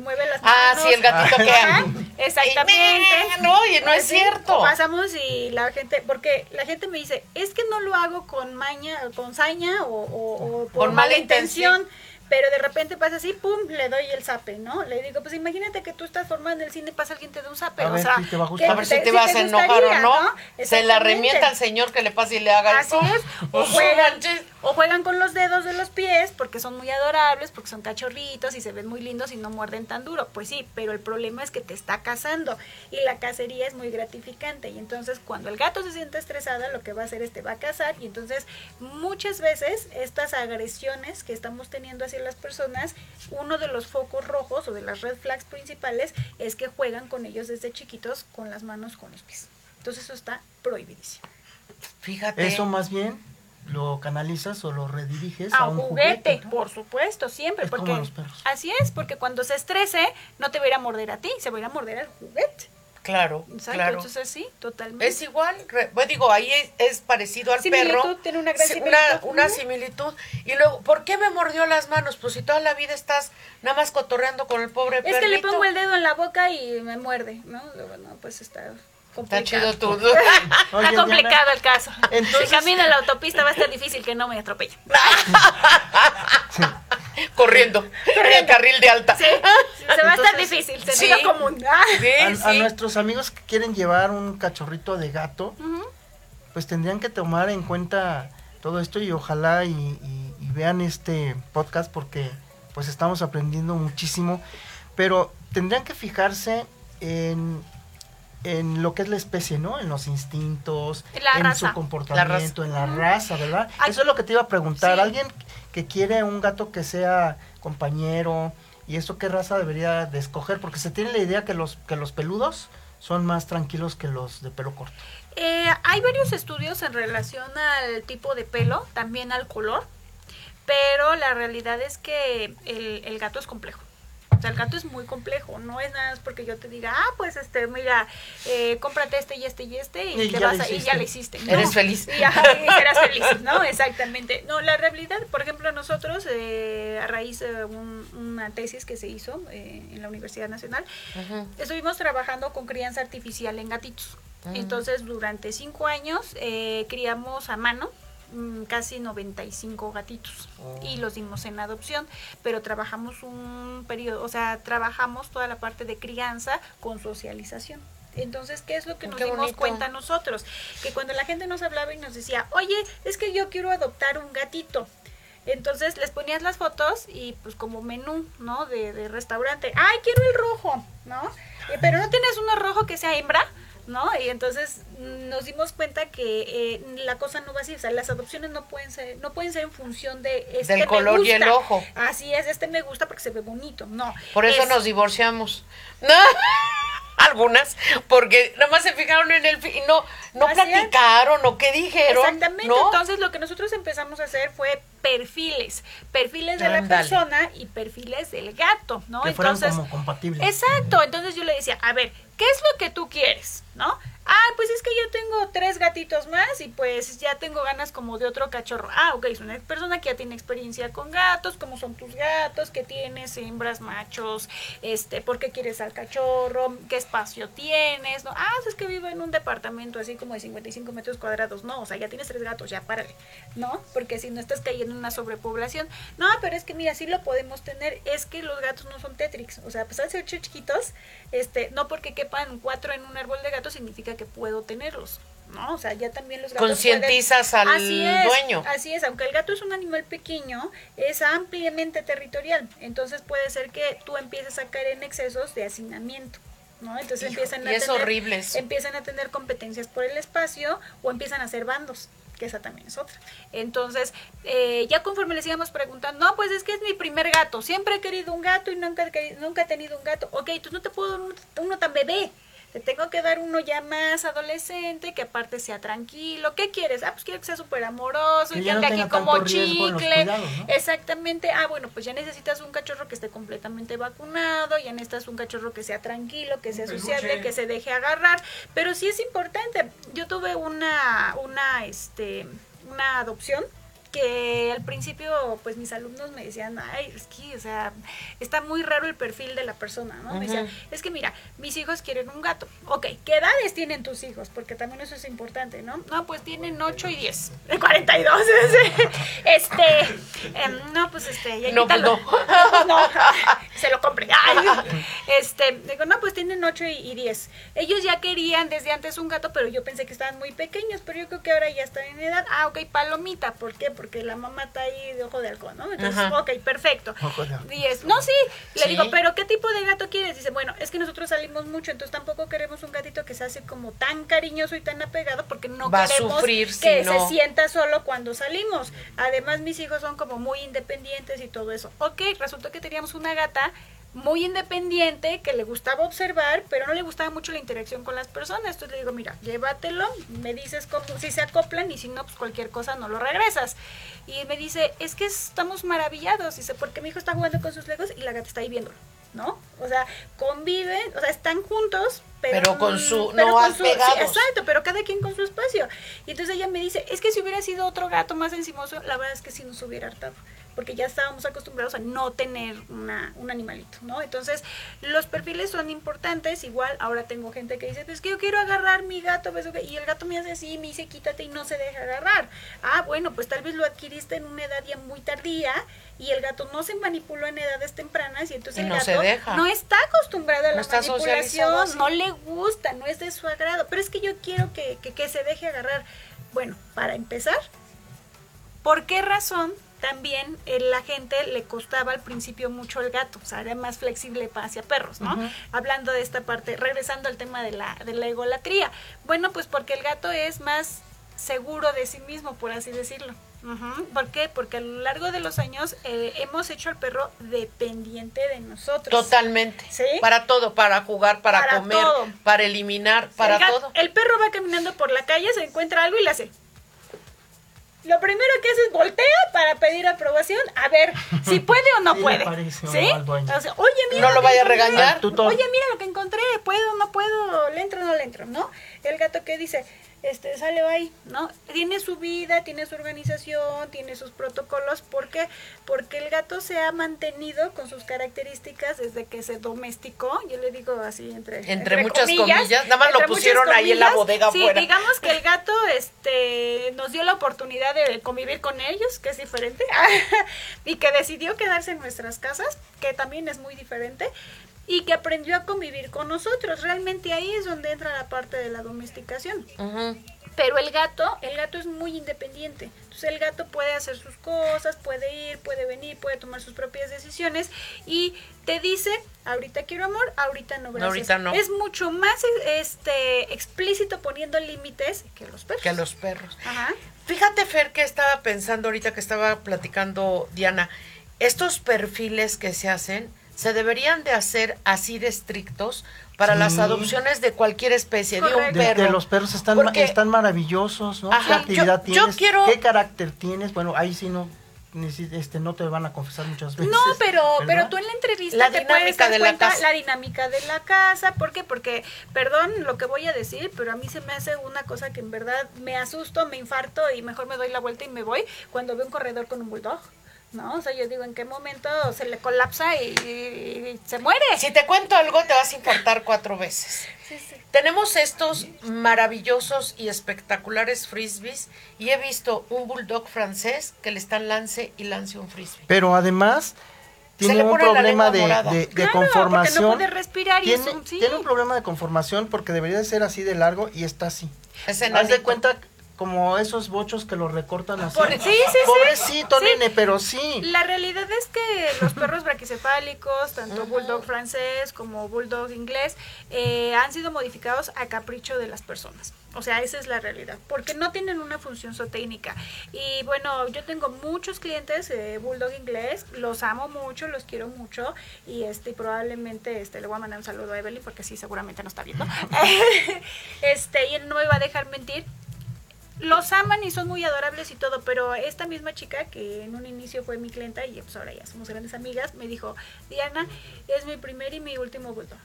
mueve las manos. Ah, sí, el gatito que... Exactamente. no, y no es cierto. pasamos y la gente, porque la gente me dice, es que no lo hago con maña, con saña o, o, por mala intención pero de repente pasa así, pum, le doy el zape, ¿no? Le digo, pues imagínate que tú estás formando en el cine, pasa alguien te da un zape, o sea, si te va a, ver si te, vas a enojar o no, se la remienta al señor que le pase y le haga Así es, o juegan, o juegan con los dedos de los pies porque son muy adorables, porque son cachorritos y se ven muy lindos y no muerden tan duro, pues sí, pero el problema es que te está cazando y la cacería es muy gratificante y entonces cuando el gato se siente estresada, lo que va a hacer es te va a cazar y entonces muchas veces estas agresiones que estamos teniendo hacia las personas, uno de los focos rojos o de las red flags principales es que juegan con ellos desde chiquitos con las manos, con los pies. Entonces eso está prohibidísimo. Fíjate. Eso más bien lo canalizas o lo rediriges a, un juguete, por supuesto, siempre, porque así es, porque cuando se estrese no te va a ir a morder a ti, se va a ir a morder al juguete. Claro, claro. Entonces sí, totalmente. Es igual, bueno, digo, ahí es, parecido al perro. Tiene una, gran similitud. Una, similitud. Y luego, ¿por qué me mordió las manos? Pues si toda la vida estás nada más cotorreando con el pobre perro. Es que le pongo el dedo en la boca y me muerde, ¿no? Bueno, pues está Está chido todo. Está complicado el caso. Entonces... Si camino en la autopista va a estar difícil que no me atropelle. Corriendo, en el carril de alta. Sí, se va a estar difícil, sentido sí. común. a, nuestros amigos que quieren llevar un cachorrito de gato, pues tendrían que tomar en cuenta todo esto y ojalá y, vean este podcast porque pues estamos aprendiendo muchísimo, pero tendrían que fijarse en en lo que es la especie, ¿no? En los instintos, en su comportamiento, en la raza, ¿verdad? Eso es lo que te iba a preguntar. Alguien que quiere un gato que sea compañero, ¿y eso qué raza debería de escoger? Porque se tiene la idea que los, que los peludos son más tranquilos que los de pelo corto. Eh, hay varios estudios en relación al tipo de pelo, también al color, pero la realidad es que el gato es complejo. O sea, el gato es muy complejo, no es nada más porque yo te diga, ah, pues este, mira, eh, cómprate este y este y este y, te vas a, y ya lo hiciste. Eres feliz. Y, ya, serás feliz, ¿no? Exactamente. No, la realidad, por ejemplo, nosotros, eh, a raíz de una tesis que se hizo eh, en la Universidad Nacional, estuvimos trabajando con crianza artificial en gatitos. Ah. Entonces, durante cinco años eh, criamos a mano casi 95 gatitos y oh. los dimos en adopción, pero trabajamos un periodo, o sea, trabajamos toda la parte de crianza con socialización. Entonces, ¿qué es lo que nos dimos cuenta nosotros? Que cuando la gente nos hablaba y nos decía, oye, es que yo quiero adoptar un gatito. Entonces les ponías las fotos y pues como menú, ¿no? De, de restaurante. Ay, quiero el rojo, ¿no? Eh, pero no tienes uno rojo que sea hembra. ¿No? Y entonces nos dimos cuenta que eh, la cosa no va así, o sea, las adopciones no pueden ser, no pueden ser en función de este del color y el ojo. Así es, este me gusta porque se ve bonito, no. Por eso nos divorciamos. No. Algunas, porque nada más se fijaron en el y no, no platicaron o qué dijeron. Exactamente. Entonces lo que nosotros empezamos a hacer fue perfiles, perfiles de la persona y perfiles del gato, ¿no? Que Entonces, como compatibles. Exacto. Entonces yo le decía, a ver, ¿qué es lo que tú quieres? ¿No? Ah, pues es que yo tengo tres gatitos más y pues ya tengo ganas como de otro cachorro. Ah, ok, es una persona que ya tiene experiencia con gatos, cómo son tus gatos, qué tienes, hembras, machos, este, por qué quieres al cachorro, qué espacio tienes, ¿no? Ah, es que vivo en un departamento así como de 55 metros cuadrados. No, o sea, ya tienes tres gatos, ya párale, ¿no? Porque si no estás cayendo en una sobrepoblación. No, pero es que mira, sí lo podemos tener, es que los gatos no son Tetrix, o sea, a pesar de ser chiquitos, este, no porque quepan cuatro en un árbol de gatos significa que puedo tenerlos. ¿no? O sea, ya también los gatos. Concientizas al dueño. Así es, aunque el gato es un animal pequeño, es ampliamente territorial. Entonces puede ser que tú empieces a caer en excesos de hacinamiento. ¿no? Entonces empiezan a, tener, empiezan a tener competencias por el espacio o empiezan a hacer bandos que esa también es otra. Entonces, eh, ya conforme les íbamos preguntando, no, pues es que es mi primer gato, siempre he querido un gato y nunca, nunca he tenido un gato. Ok, tú no te puedo uno tan bebé, te tengo que dar uno ya más adolescente, que aparte sea tranquilo. ¿Qué quieres? Ah, pues quiero que sea súper amoroso y tenga aquí como chicle. Exactamente. Ah, bueno, pues ya necesitas un cachorro que esté completamente vacunado, ya necesitas un cachorro que sea tranquilo, que sea sociable, que se deje agarrar. Pero sí es importante. Yo tuve una, una, este, una adopción que al principio pues mis alumnos me decían, ay, es que, o sea, está muy raro el perfil de la persona, ¿no? Me decían, es que mira, mis hijos quieren un gato. Ok, ¿qué edades tienen tus hijos? Porque también eso es importante, ¿no? No, pues tienen 8 y 10. 42. este, em, no, pues este, ya no, pues no. no, se lo compré. este, digo, no, pues tienen 8 y, 10. Ellos ya querían desde antes un gato, pero yo pensé que estaban muy pequeños, pero yo creo que ahora ya están en edad. Ah, ok, palomita, ¿por qué? Porque la mamá está ahí de ojo de halcón, ¿no? Entonces, ok, perfecto. no, sí, le digo, pero ¿qué tipo de gato quieres? Dice, bueno, es que nosotros salimos mucho, entonces tampoco queremos un gatito que se hace como tan cariñoso y tan apegado porque no queremos que se sienta solo cuando salimos. Además, mis hijos son como muy independientes y todo eso. Ok, resultó que teníamos una gata muy independiente, que le gustaba observar, pero no le gustaba mucho la interacción con las personas. Entonces le digo, mira, llévatelo, me dices cómo, si se acoplan y si no, pues cualquier cosa no lo regresas. Y me dice, es que estamos maravillados, dice, porque mi hijo está jugando con sus legos y la gata está ahí viéndolo. ¿no? O sea, conviven, o sea, están juntos, pero, con su, no exacto, pero cada quien con su espacio. Y entonces ella me dice, es que si hubiera sido otro gato más encimoso, la verdad es que sí nos hubiera hartado porque ya estábamos acostumbrados a no tener una, un animalito, ¿no? Entonces, los perfiles son importantes, igual ahora tengo gente que dice, pues que yo quiero agarrar mi gato, y el gato me hace así, me dice quítate y no se deja agarrar. Ah, bueno, pues tal vez lo adquiriste en una edad ya muy tardía y el gato no se manipuló en edades tempranas y entonces el gato no está acostumbrado a la manipulación, no le gusta, no es de su agrado, pero es que yo quiero que, que, que se deje agarrar. Bueno, para empezar, ¿por qué razón también eh, la gente le costaba al principio mucho el gato, o sea, era más flexible hacia perros, ¿no? Hablando de esta parte, regresando al tema de la, de la egolatría. Bueno, pues porque el gato es más seguro de sí mismo, por así decirlo. ¿Por qué? Porque a lo largo de los años eh, hemos hecho al perro dependiente de nosotros. Totalmente. ¿Sí? Para todo, para jugar, para, comer, para eliminar, para todo. El perro va caminando por la calle, se encuentra algo y le hace lo primero que hace es voltea para pedir aprobación, a ver si puede o no puede. ¿Sí? oye, mira. No lo vaya a regañar. Oye, mira lo que encontré, puedo, no puedo, le entro, no le entro, ¿no? El gato que dice, este, sale ahí, ¿no? Tiene su vida, tiene su organización, tiene sus protocolos. ¿Por qué? Porque el gato se ha mantenido con sus características desde que se domesticó. Yo le digo así, entre, entre, muchas comillas, Nada más lo pusieron ahí en la bodega sí, digamos que el gato este, nos dio la oportunidad de convivir con ellos, que es diferente, y que decidió quedarse en nuestras casas, que también es muy diferente y que aprendió a convivir con nosotros. Realmente ahí es donde entra la parte de la domesticación. Pero el gato, el gato es muy independiente. Entonces el gato puede hacer sus cosas, puede ir, puede venir, puede tomar sus propias decisiones y te dice, ahorita quiero amor, ahorita no, gracias. Ahorita no. Es mucho más este explícito poniendo límites que los perros. Que los perros. Ajá. Fíjate, Fer, que estaba pensando ahorita que estaba platicando Diana, estos perfiles que se hacen se deberían de hacer así de estrictos para las adopciones de cualquier especie, de un perro. De, los perros están, están maravillosos, ¿no? ¿Qué actividad tienes? ¿Qué carácter tienes? Bueno, ahí sí no este no te van a confesar muchas veces. No, pero pero tú en la entrevista la te puedes dar de cuenta la, la, dinámica de la casa, ¿por qué? Porque perdón lo que voy a decir, pero a mí se me hace una cosa que en verdad me asusto, me infarto y mejor me doy la vuelta y me voy cuando veo un corredor con un bulldog. ¿No? O sea, yo digo, ¿en qué momento se le colapsa y, se muere? Si te cuento algo, te vas a infartar cuatro veces. Tenemos estos maravillosos y espectaculares frisbees y he visto un bulldog francés que le están lance y lance un frisbee. Pero además tiene un problema de, de, conformación. No puede respirar tiene, tiene un problema de conformación porque debería de ser así de largo y está así. Haz de cuenta como esos bochos que los recortan así. sí, sí, Pobrecito, nene, pero sí. La realidad es que los perros braquicefálicos, tanto bulldog francés como bulldog inglés, eh, han sido modificados a capricho de las personas. O sea, esa es la realidad, porque no tienen una función zootécnica. Y bueno, yo tengo muchos clientes eh, bulldog inglés, los amo mucho, los quiero mucho y este probablemente este le voy a mandar un saludo a Evelyn porque sí seguramente no está viendo. este y él no me va a dejar mentir los aman y son muy adorables y todo, pero esta misma chica que en un inicio fue mi clienta y pues ahora ya somos grandes amigas, me dijo, Diana, es mi primer y mi último bulldog.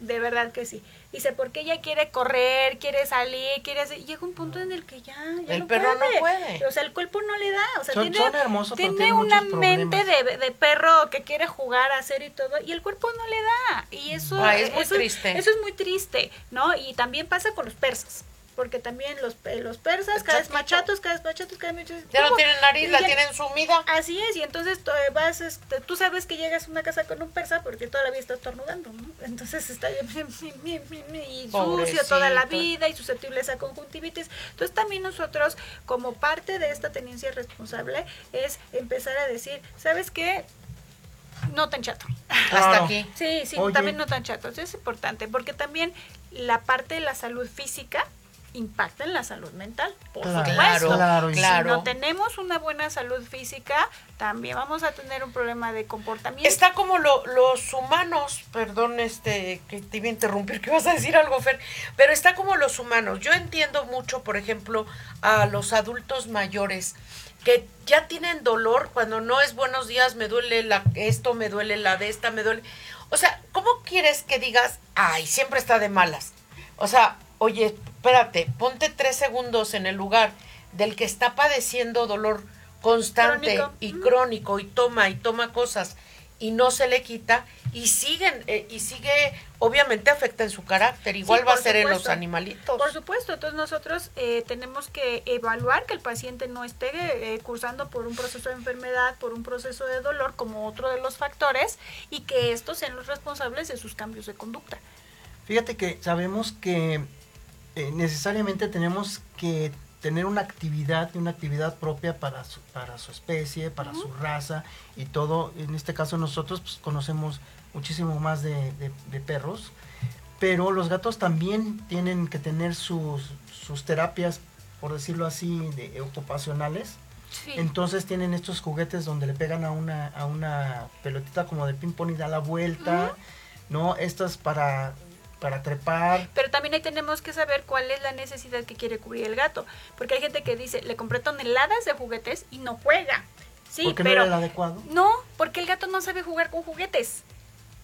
De verdad que sí. Dice, porque ella quiere correr, quiere salir, quiere hacer... Llega un punto en el que ya, el perro no puede. O sea, el cuerpo no le da. O sea, tiene, tiene una mente de, perro que quiere jugar, hacer y todo, y el cuerpo no le da. Y eso, es muy triste. Eso es muy triste, ¿no? Y también pasa con los persas porque también los, los persas, cada vez machatos, cada vez machatos, cada vez Ya no tienen nariz, la tienen sumida. Así es, y entonces eh, vas, este, tú sabes que llegas a una casa con un persa porque todavía está estornudando, ¿no? Entonces está y sucio toda la vida y susceptible a esa conjuntivitis. Entonces también nosotros, como parte de esta tenencia responsable, es empezar a decir, ¿sabes qué? no tan chato. Hasta aquí. Sí, sí, también no tan chato. Eso es importante, porque también la parte de la salud física impacta en la salud mental, por supuesto. Claro, Si no tenemos una buena salud física, también vamos a tener un problema de comportamiento. Está como los humanos, perdón, este, que te iba a interrumpir, que vas a decir algo, Fer, pero está como los humanos. Yo entiendo mucho, por ejemplo, a los adultos mayores que ya tienen dolor cuando no es buenos días, me duele la, esto, me duele la de esta, me duele. O sea, ¿cómo quieres que digas, ay, siempre está de malas? O sea, oye, espérate, ponte tres segundos en el lugar del que está padeciendo dolor constante y crónico y toma y toma cosas y no se le quita y siguen eh, y sigue obviamente afecta en su carácter igual va a ser en los animalitos. Por supuesto entonces nosotros eh, tenemos que evaluar que el paciente no esté eh, cursando por un proceso de enfermedad por un proceso de dolor como otro de los factores y que estos sean los responsables de sus cambios de conducta. Fíjate que sabemos que eh, necesariamente tenemos que tener una actividad, una actividad propia para su, para su especie, para su raza y todo. En este caso nosotros pues, conocemos muchísimo más de, perros, pero los gatos también tienen que tener sus, sus terapias, por decirlo así, de, ocupacionales. Entonces tienen estos juguetes donde le pegan a una, a una pelotita como de ping-pong y da la vuelta, ¿no? Estas para para trepar. Pero también ahí tenemos que saber cuál es la necesidad que quiere cubrir el gato. Porque hay gente que dice, le compré toneladas de juguetes y no juega. Sí, ¿Por qué pero no era el adecuado? No, porque el gato no sabe jugar con juguetes.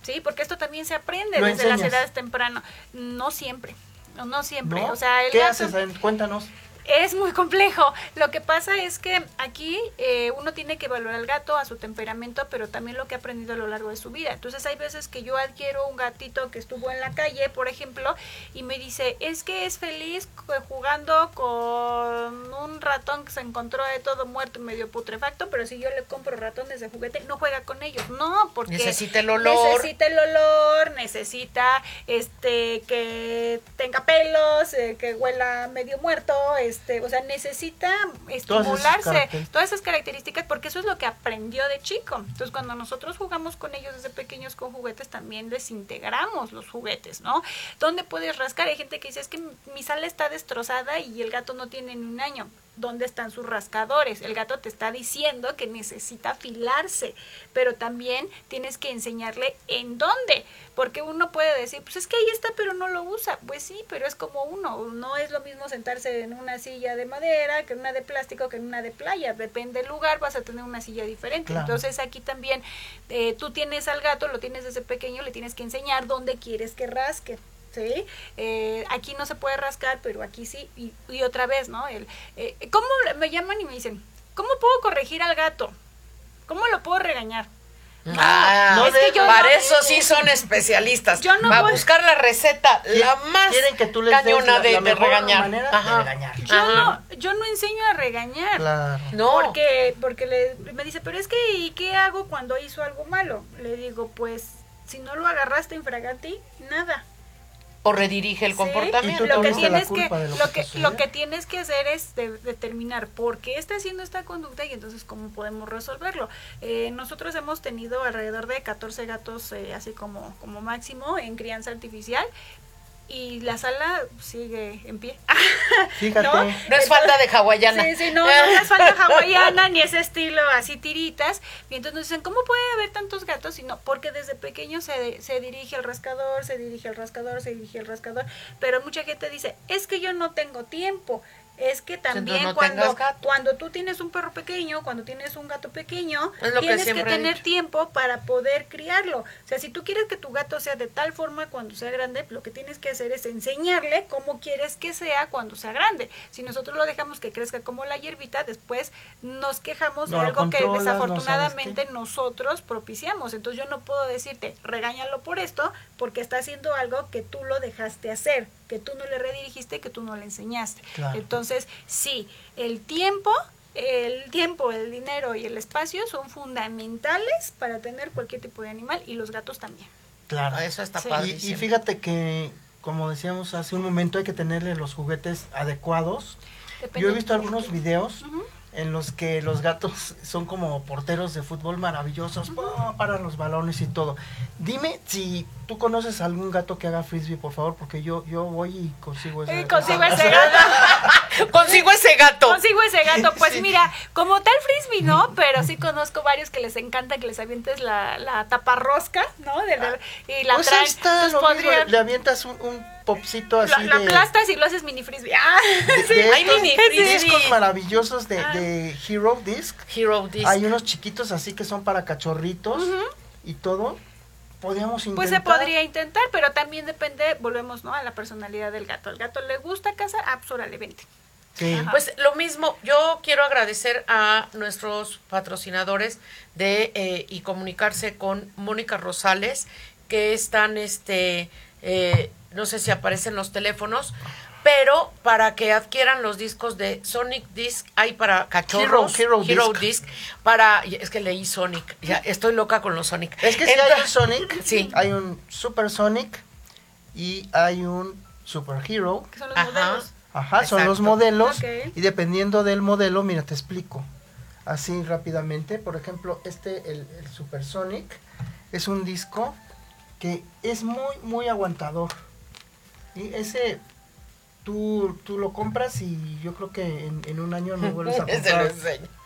Sí, porque esto también se aprende desde las edades tempranas. No siempre. No, siempre. O sea, el ¿Qué haces? Cuéntanos. Es muy complejo. Lo que pasa es que aquí eh, uno tiene que evaluar al gato a su temperamento, pero también lo que ha aprendido a lo largo de su vida. Entonces hay veces que yo adquiero un gatito que estuvo en la calle, por ejemplo, y me dice, es que es feliz jugando con un ratón que se encontró de todo muerto y medio putrefacto, pero si yo le compro ratones de juguete, no juega con ellos. No, porque necesita el olor. Necesita el olor, necesita este que tenga pelos, eh, que huela medio muerto, este, o sea, necesita estimularse, todas esas, características, porque eso es lo que aprendió de chico. Entonces, cuando nosotros jugamos con ellos desde pequeños con juguetes, también les integramos los juguetes, ¿no? ¿Dónde puedes rascar? Hay gente que dice, es que mi sala está destrozada y el gato no tiene ni un año dónde están sus rascadores. El gato te está diciendo que necesita afilarse, pero también tienes que enseñarle en dónde, porque uno puede decir, pues es que ahí está, pero no lo usa. Pues sí, pero es como uno, no es lo mismo sentarse en una silla de madera que en una de plástico que en una de playa, depende del lugar, vas a tener una silla diferente. Entonces aquí también eh, tú tienes al gato, lo tienes desde pequeño, le tienes que enseñar dónde quieres que rasque. ¿Sí? Eh, aquí no se puede rascar, pero aquí sí. Y, y otra vez, ¿no? El, eh, ¿Cómo me llaman y me dicen, ¿cómo puedo corregir al gato? ¿Cómo lo puedo regañar? Ah, no, es que yo para eso sí son especialistas. Yo no a buscar la receta, la más que tú cañona de, regañar. de, regañar. Yo no, yo no enseño a regañar. Claro. No. Porque, porque le, me dice, pero es que, ¿y qué hago cuando hizo algo malo? Le digo, pues, si no lo agarraste infraganti, nada o redirige el comportamiento. Lo que, tienes que, lo, que, lo que tienes que hacer es determinar por qué está haciendo esta conducta y entonces cómo podemos resolverlo. Eh, nosotros hemos tenido alrededor de 14 gatos eh, así como, como máximo en crianza artificial y la sala sigue en pie. Fíjate. ¿No? es falta de hawaiana. Sí, sí, no, no, es falta hawaiana ni ese estilo así tiritas. Y entonces nos dicen, ¿cómo puede haber tantos gatos? Y no, porque desde pequeño se, se dirige el rascador, se dirige el rascador, se dirige el rascador. Pero mucha gente dice, es que yo no tengo tiempo es que también cuando, cuando tú tienes un perro pequeño, cuando tienes un gato pequeño, tienes que, tener tiempo para poder criarlo. O sea, si tú quieres que tu gato sea de tal forma cuando sea grande, lo que tienes que hacer es enseñarle cómo quieres que sea cuando sea grande. Si nosotros lo dejamos que crezca como la hierbita, después nos quejamos de algo que desafortunadamente nosotros propiciamos. Entonces yo no puedo decirte, regáñalo por esto, porque está haciendo algo que tú lo dejaste hacer que tú no le redirigiste, que tú no le enseñaste. Entonces, sí, el tiempo, el tiempo, el dinero y el espacio son fundamentales para tener cualquier tipo de animal y los gatos también. Claro, eso está padre. Y, fíjate que, como decíamos hace un momento, hay que tenerle los juguetes adecuados. Yo he visto algunos videos en los que los gatos son como porteros de fútbol maravillosos, para los balones y todo. Dime si tú conoces algún gato que haga frisbee, por favor, porque yo yo voy y consigo ese, consigo ese gato. Consigo ese gato. Consigo ese gato. Pues mira, como tal frisbee no, pero sí conozco varios que les encanta que les avientes la, la taparrosca, ¿no? De y la pues traen. Le avientas un popcito así lo, aplastas y lo haces mini frisbee. Ah, Hay mini frisbee. discos maravillosos de, ah. de, Hero Disc. Hero Disc. Hay unos chiquitos así que son para cachorritos y todo. Podríamos intentar. Pues se podría intentar, pero también depende, volvemos, ¿no? A la personalidad del gato. ¿Al gato le gusta cazar? Ah, pues órale, vente. Sí. Pues lo mismo, yo quiero agradecer a nuestros patrocinadores de eh, y comunicarse con Mónica Rosales, que están este eh, no sé si aparecen los teléfonos, pero para que adquieran los discos de Sonic Disc, hay para cachorros, Hero, Disc. para, es que leí Sonic, ya estoy loca con los Sonic. Es que si hay un Sonic, sí. hay un Super Sonic y hay un Super Hero. Que son los modelos. Ajá, son los modelos y dependiendo del modelo, mira, te explico. Así rápidamente, por ejemplo, este, el, el Super Sonic, es un disco que es muy, muy aguantador. Y ese tú, tú lo compras y yo creo que en, un año no vuelves a comprar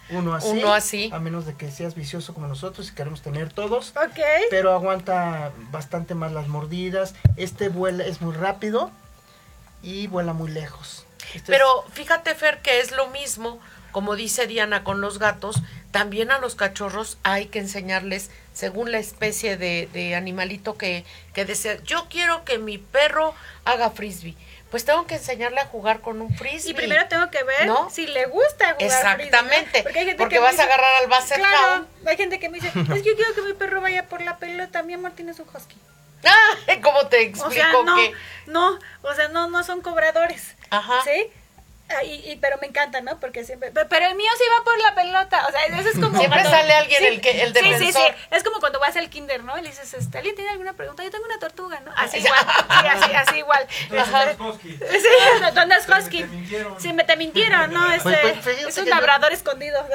uno así, uno así. A menos de que seas vicioso como nosotros y queremos tener todos. Ok. Pero aguanta bastante más las mordidas. Este vuela, es muy rápido y vuela muy lejos. Este pero fíjate, Fer, que es lo mismo, como dice Diana con los gatos, también a los cachorros hay que enseñarles según la especie de, de animalito que, que desea. Yo quiero que mi perro haga frisbee pues tengo que enseñarle a jugar con un frisbee. Y primero tengo que ver si le gusta jugar Exactamente, porque, vas a agarrar al base Claro, hay gente que me dice, es que yo quiero que mi perro vaya por la pelota, mi amor tiene su husky. ¿cómo te explico o sea, no, No, o sea, no, no son cobradores. Ajá. ¿Sí? Ah, y, pero me encanta, ¿no? Porque siempre. Pero, el mío sí va por la pelota. O sea, eso es como. Siempre sale alguien el que el defensor. Sí, sí, sí. Es como cuando vas al kinder, ¿no? Y le dices, este, ¿alguien tiene alguna pregunta? Yo tengo una tortuga, ¿no? Así igual. Sí, así, así igual. Sí, ¿dónde es Husky? Sí, me te mintieron, ¿no? Este, pues, pues, es un labrador escondido.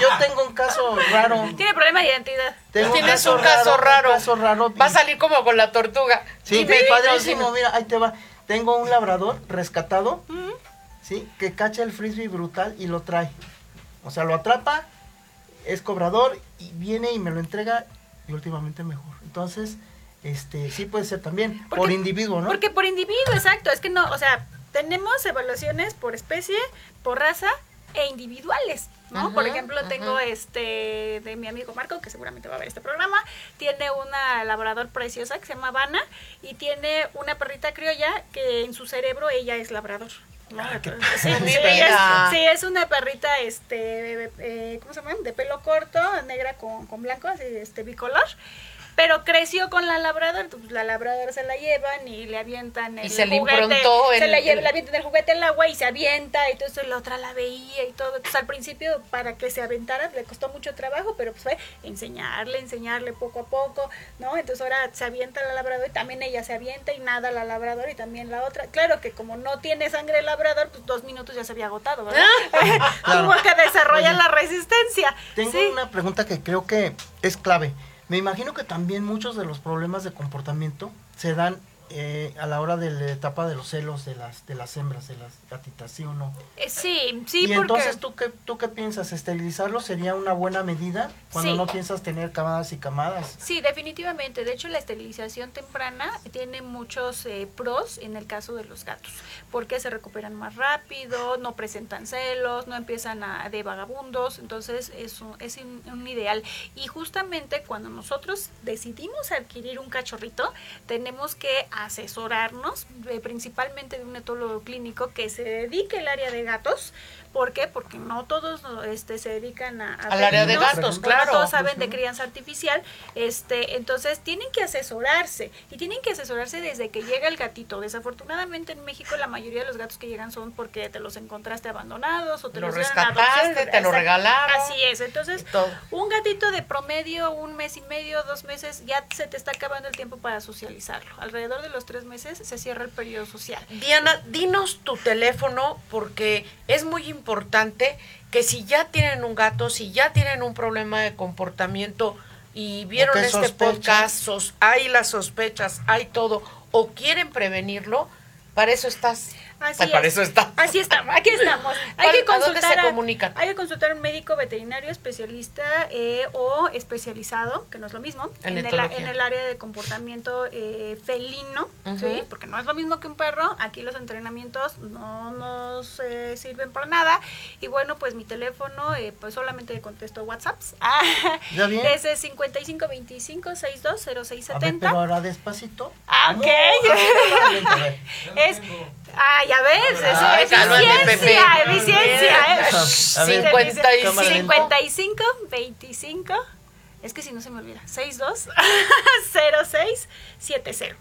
Yo, tengo un caso raro. Tiene problema de identidad. Tienes un caso raro. Un caso raro. Va a salir como con la tortuga. Sí, padrísimo. Mira, ahí te va. Tengo un labrador rescatado. ¿Sí? Que cacha el frisbee brutal y lo trae. O sea, lo atrapa, es cobrador y viene y me lo entrega y últimamente mejor. Entonces, este, sí puede ser también por individuo, ¿no? Porque por individuo, exacto. Es que no, o sea, tenemos evaluaciones por especie, por raza e individuales, ¿no? por ejemplo, tengo este de mi amigo Marco, que seguramente va a ver este programa, tiene una labrador preciosa que se llama Vana y tiene una perrita criolla que en su cerebro ella es labrador. Ah, sí, es, una perrita, este, eh, ¿cómo se llama? De pelo corto, negra con, con blanco, así, este, bicolor pero creció con la labradora, entonces la labradora se la llevan y le avientan el y se juguete, le se la, lleva, avientan el juguete al agua y se avienta, y entonces la otra la veía y todo, entonces al principio para que se aventara le costó mucho trabajo, pero pues fue enseñarle, enseñarle poco a poco, ¿no? Entonces ahora se avienta la labradora y también ella se avienta y nada la labradora y también la otra, claro que como no tiene sangre el labrador, pues dos minutos ya se había agotado, ¿verdad? Tuvo que desarrollar la resistencia. Tengo una pregunta que creo que es clave. Me imagino que también muchos de los problemas de comportamiento se dan eh, a la hora de la etapa de los celos de las de las hembras, de las gatitas, ¿sí o no? Eh, sí, sí, y entonces, ¿tú qué, ¿tú qué piensas? ¿Esterilizarlo sería una buena medida cuando no piensas tener camadas y camadas? Sí, definitivamente. De hecho, la esterilización temprana tiene muchos eh, pros en el caso de los gatos, porque se recuperan más rápido, no presentan celos, no empiezan a, de vagabundos, entonces es un, es un ideal. Y justamente cuando nosotros decidimos adquirir un cachorrito, tenemos que asesorarnos, eh, principalmente de un etólogo clínico que se dedique al área de gatos. ¿Por qué? Porque no todos este, se dedican a, al área de gatos, claro. No todos saben de crianza artificial. este Entonces tienen que asesorarse y tienen que asesorarse desde que llega el gatito. Desafortunadamente en México la mayoría de los gatos que llegan son porque te los encontraste abandonados o te los rescataste, te lo regalaron. Así es. Entonces, un gatito de promedio, un mes y medio, dos meses, ya se te está acabando el tiempo para socializarlo. Alrededor de los tres meses se cierra el periodo social. Diana, dinos tu teléfono porque es muy importante que si ya tienen un gato, si ya tienen un problema de comportamiento y vieron este podcast, hay las sospechas, hay todo, o quieren prevenirlo, para eso estás. Así para eso está. Así estamos, aquí estamos. Hay que consultar a, Hay que consultar a un médico veterinario especialista eh, o especializado, que no es lo mismo, en, el, en el, área de comportamiento eh, felino, ¿sí? porque no es lo mismo que un perro. Aquí los entrenamientos no nos eh, sirven para nada. Y bueno, pues mi teléfono, pues solamente contesto WhatsApps. ¿Ya bien? Es 5525-620670. pero ahora despacito. Ah, ok. es Ah, ya ves, ah, eficiencia, eficiencia. 55, 25, es que si no se me olvida, 62 06 70.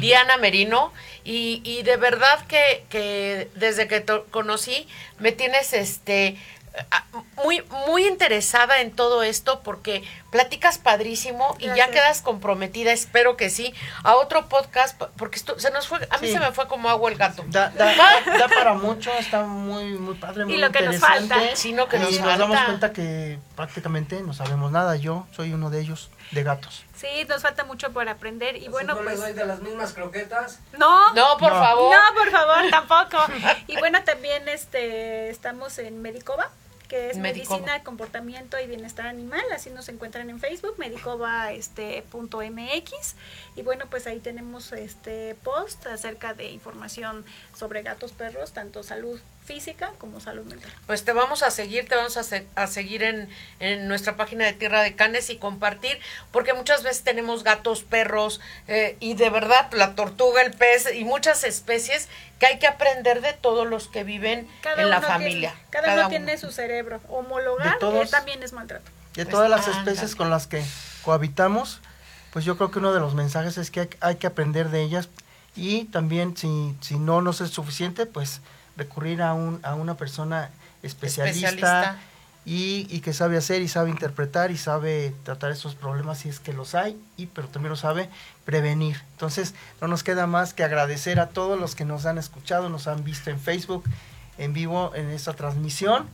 Diana Merino, y, y de verdad que, que desde que te conocí me tienes este muy, muy interesada en todo esto porque platicas padrísimo y ya quedas comprometida, espero que sí, a otro podcast, porque esto, se nos fue, a mí se me fue como agua el gato. Da, para mucho, está muy, muy padre, muy y lo que nos falta. Sino que y nos, damos cuenta que prácticamente no sabemos nada, yo soy uno de ellos, de gatos. Sí, nos falta mucho por aprender y bueno, no pues... doy de las mismas croquetas? No. No, por favor. No, por favor, tampoco. y bueno, también este estamos en Medicova que es Medicina, Comportamiento y Bienestar Animal, así nos encuentran en Facebook, medicova este, punto MX, y bueno, pues ahí tenemos este post acerca de información sobre gatos, perros, tanto salud física como salud mental. Pues te vamos a seguir, te vamos a, a seguir en, en, nuestra página de Tierra de Canes y compartir, porque muchas veces tenemos gatos, perros eh, y de verdad la tortuga, el pez y muchas especies que hay que aprender de todos los que viven en la familia. cada, uno tiene su cerebro. Homologar eh, también es maltrato. De todas las especies con las que cohabitamos, pues yo creo que uno de los mensajes es que hay, hay que aprender de ellas y también si, si no nos es suficiente, pues recurrir a, un, a una persona especialista, Y, y, que sabe hacer y sabe interpretar y sabe tratar esos problemas si es que los hay, y pero también lo sabe prevenir. Entonces, no nos queda más que agradecer a todos los que nos han escuchado, nos han visto en Facebook, en vivo, en esta transmisión.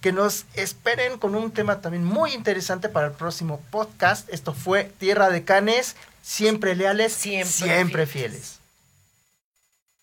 Que nos esperen con un tema también muy interesante para el próximo podcast. Esto fue Tierra de Canes, siempre leales, siempre, siempre fieles.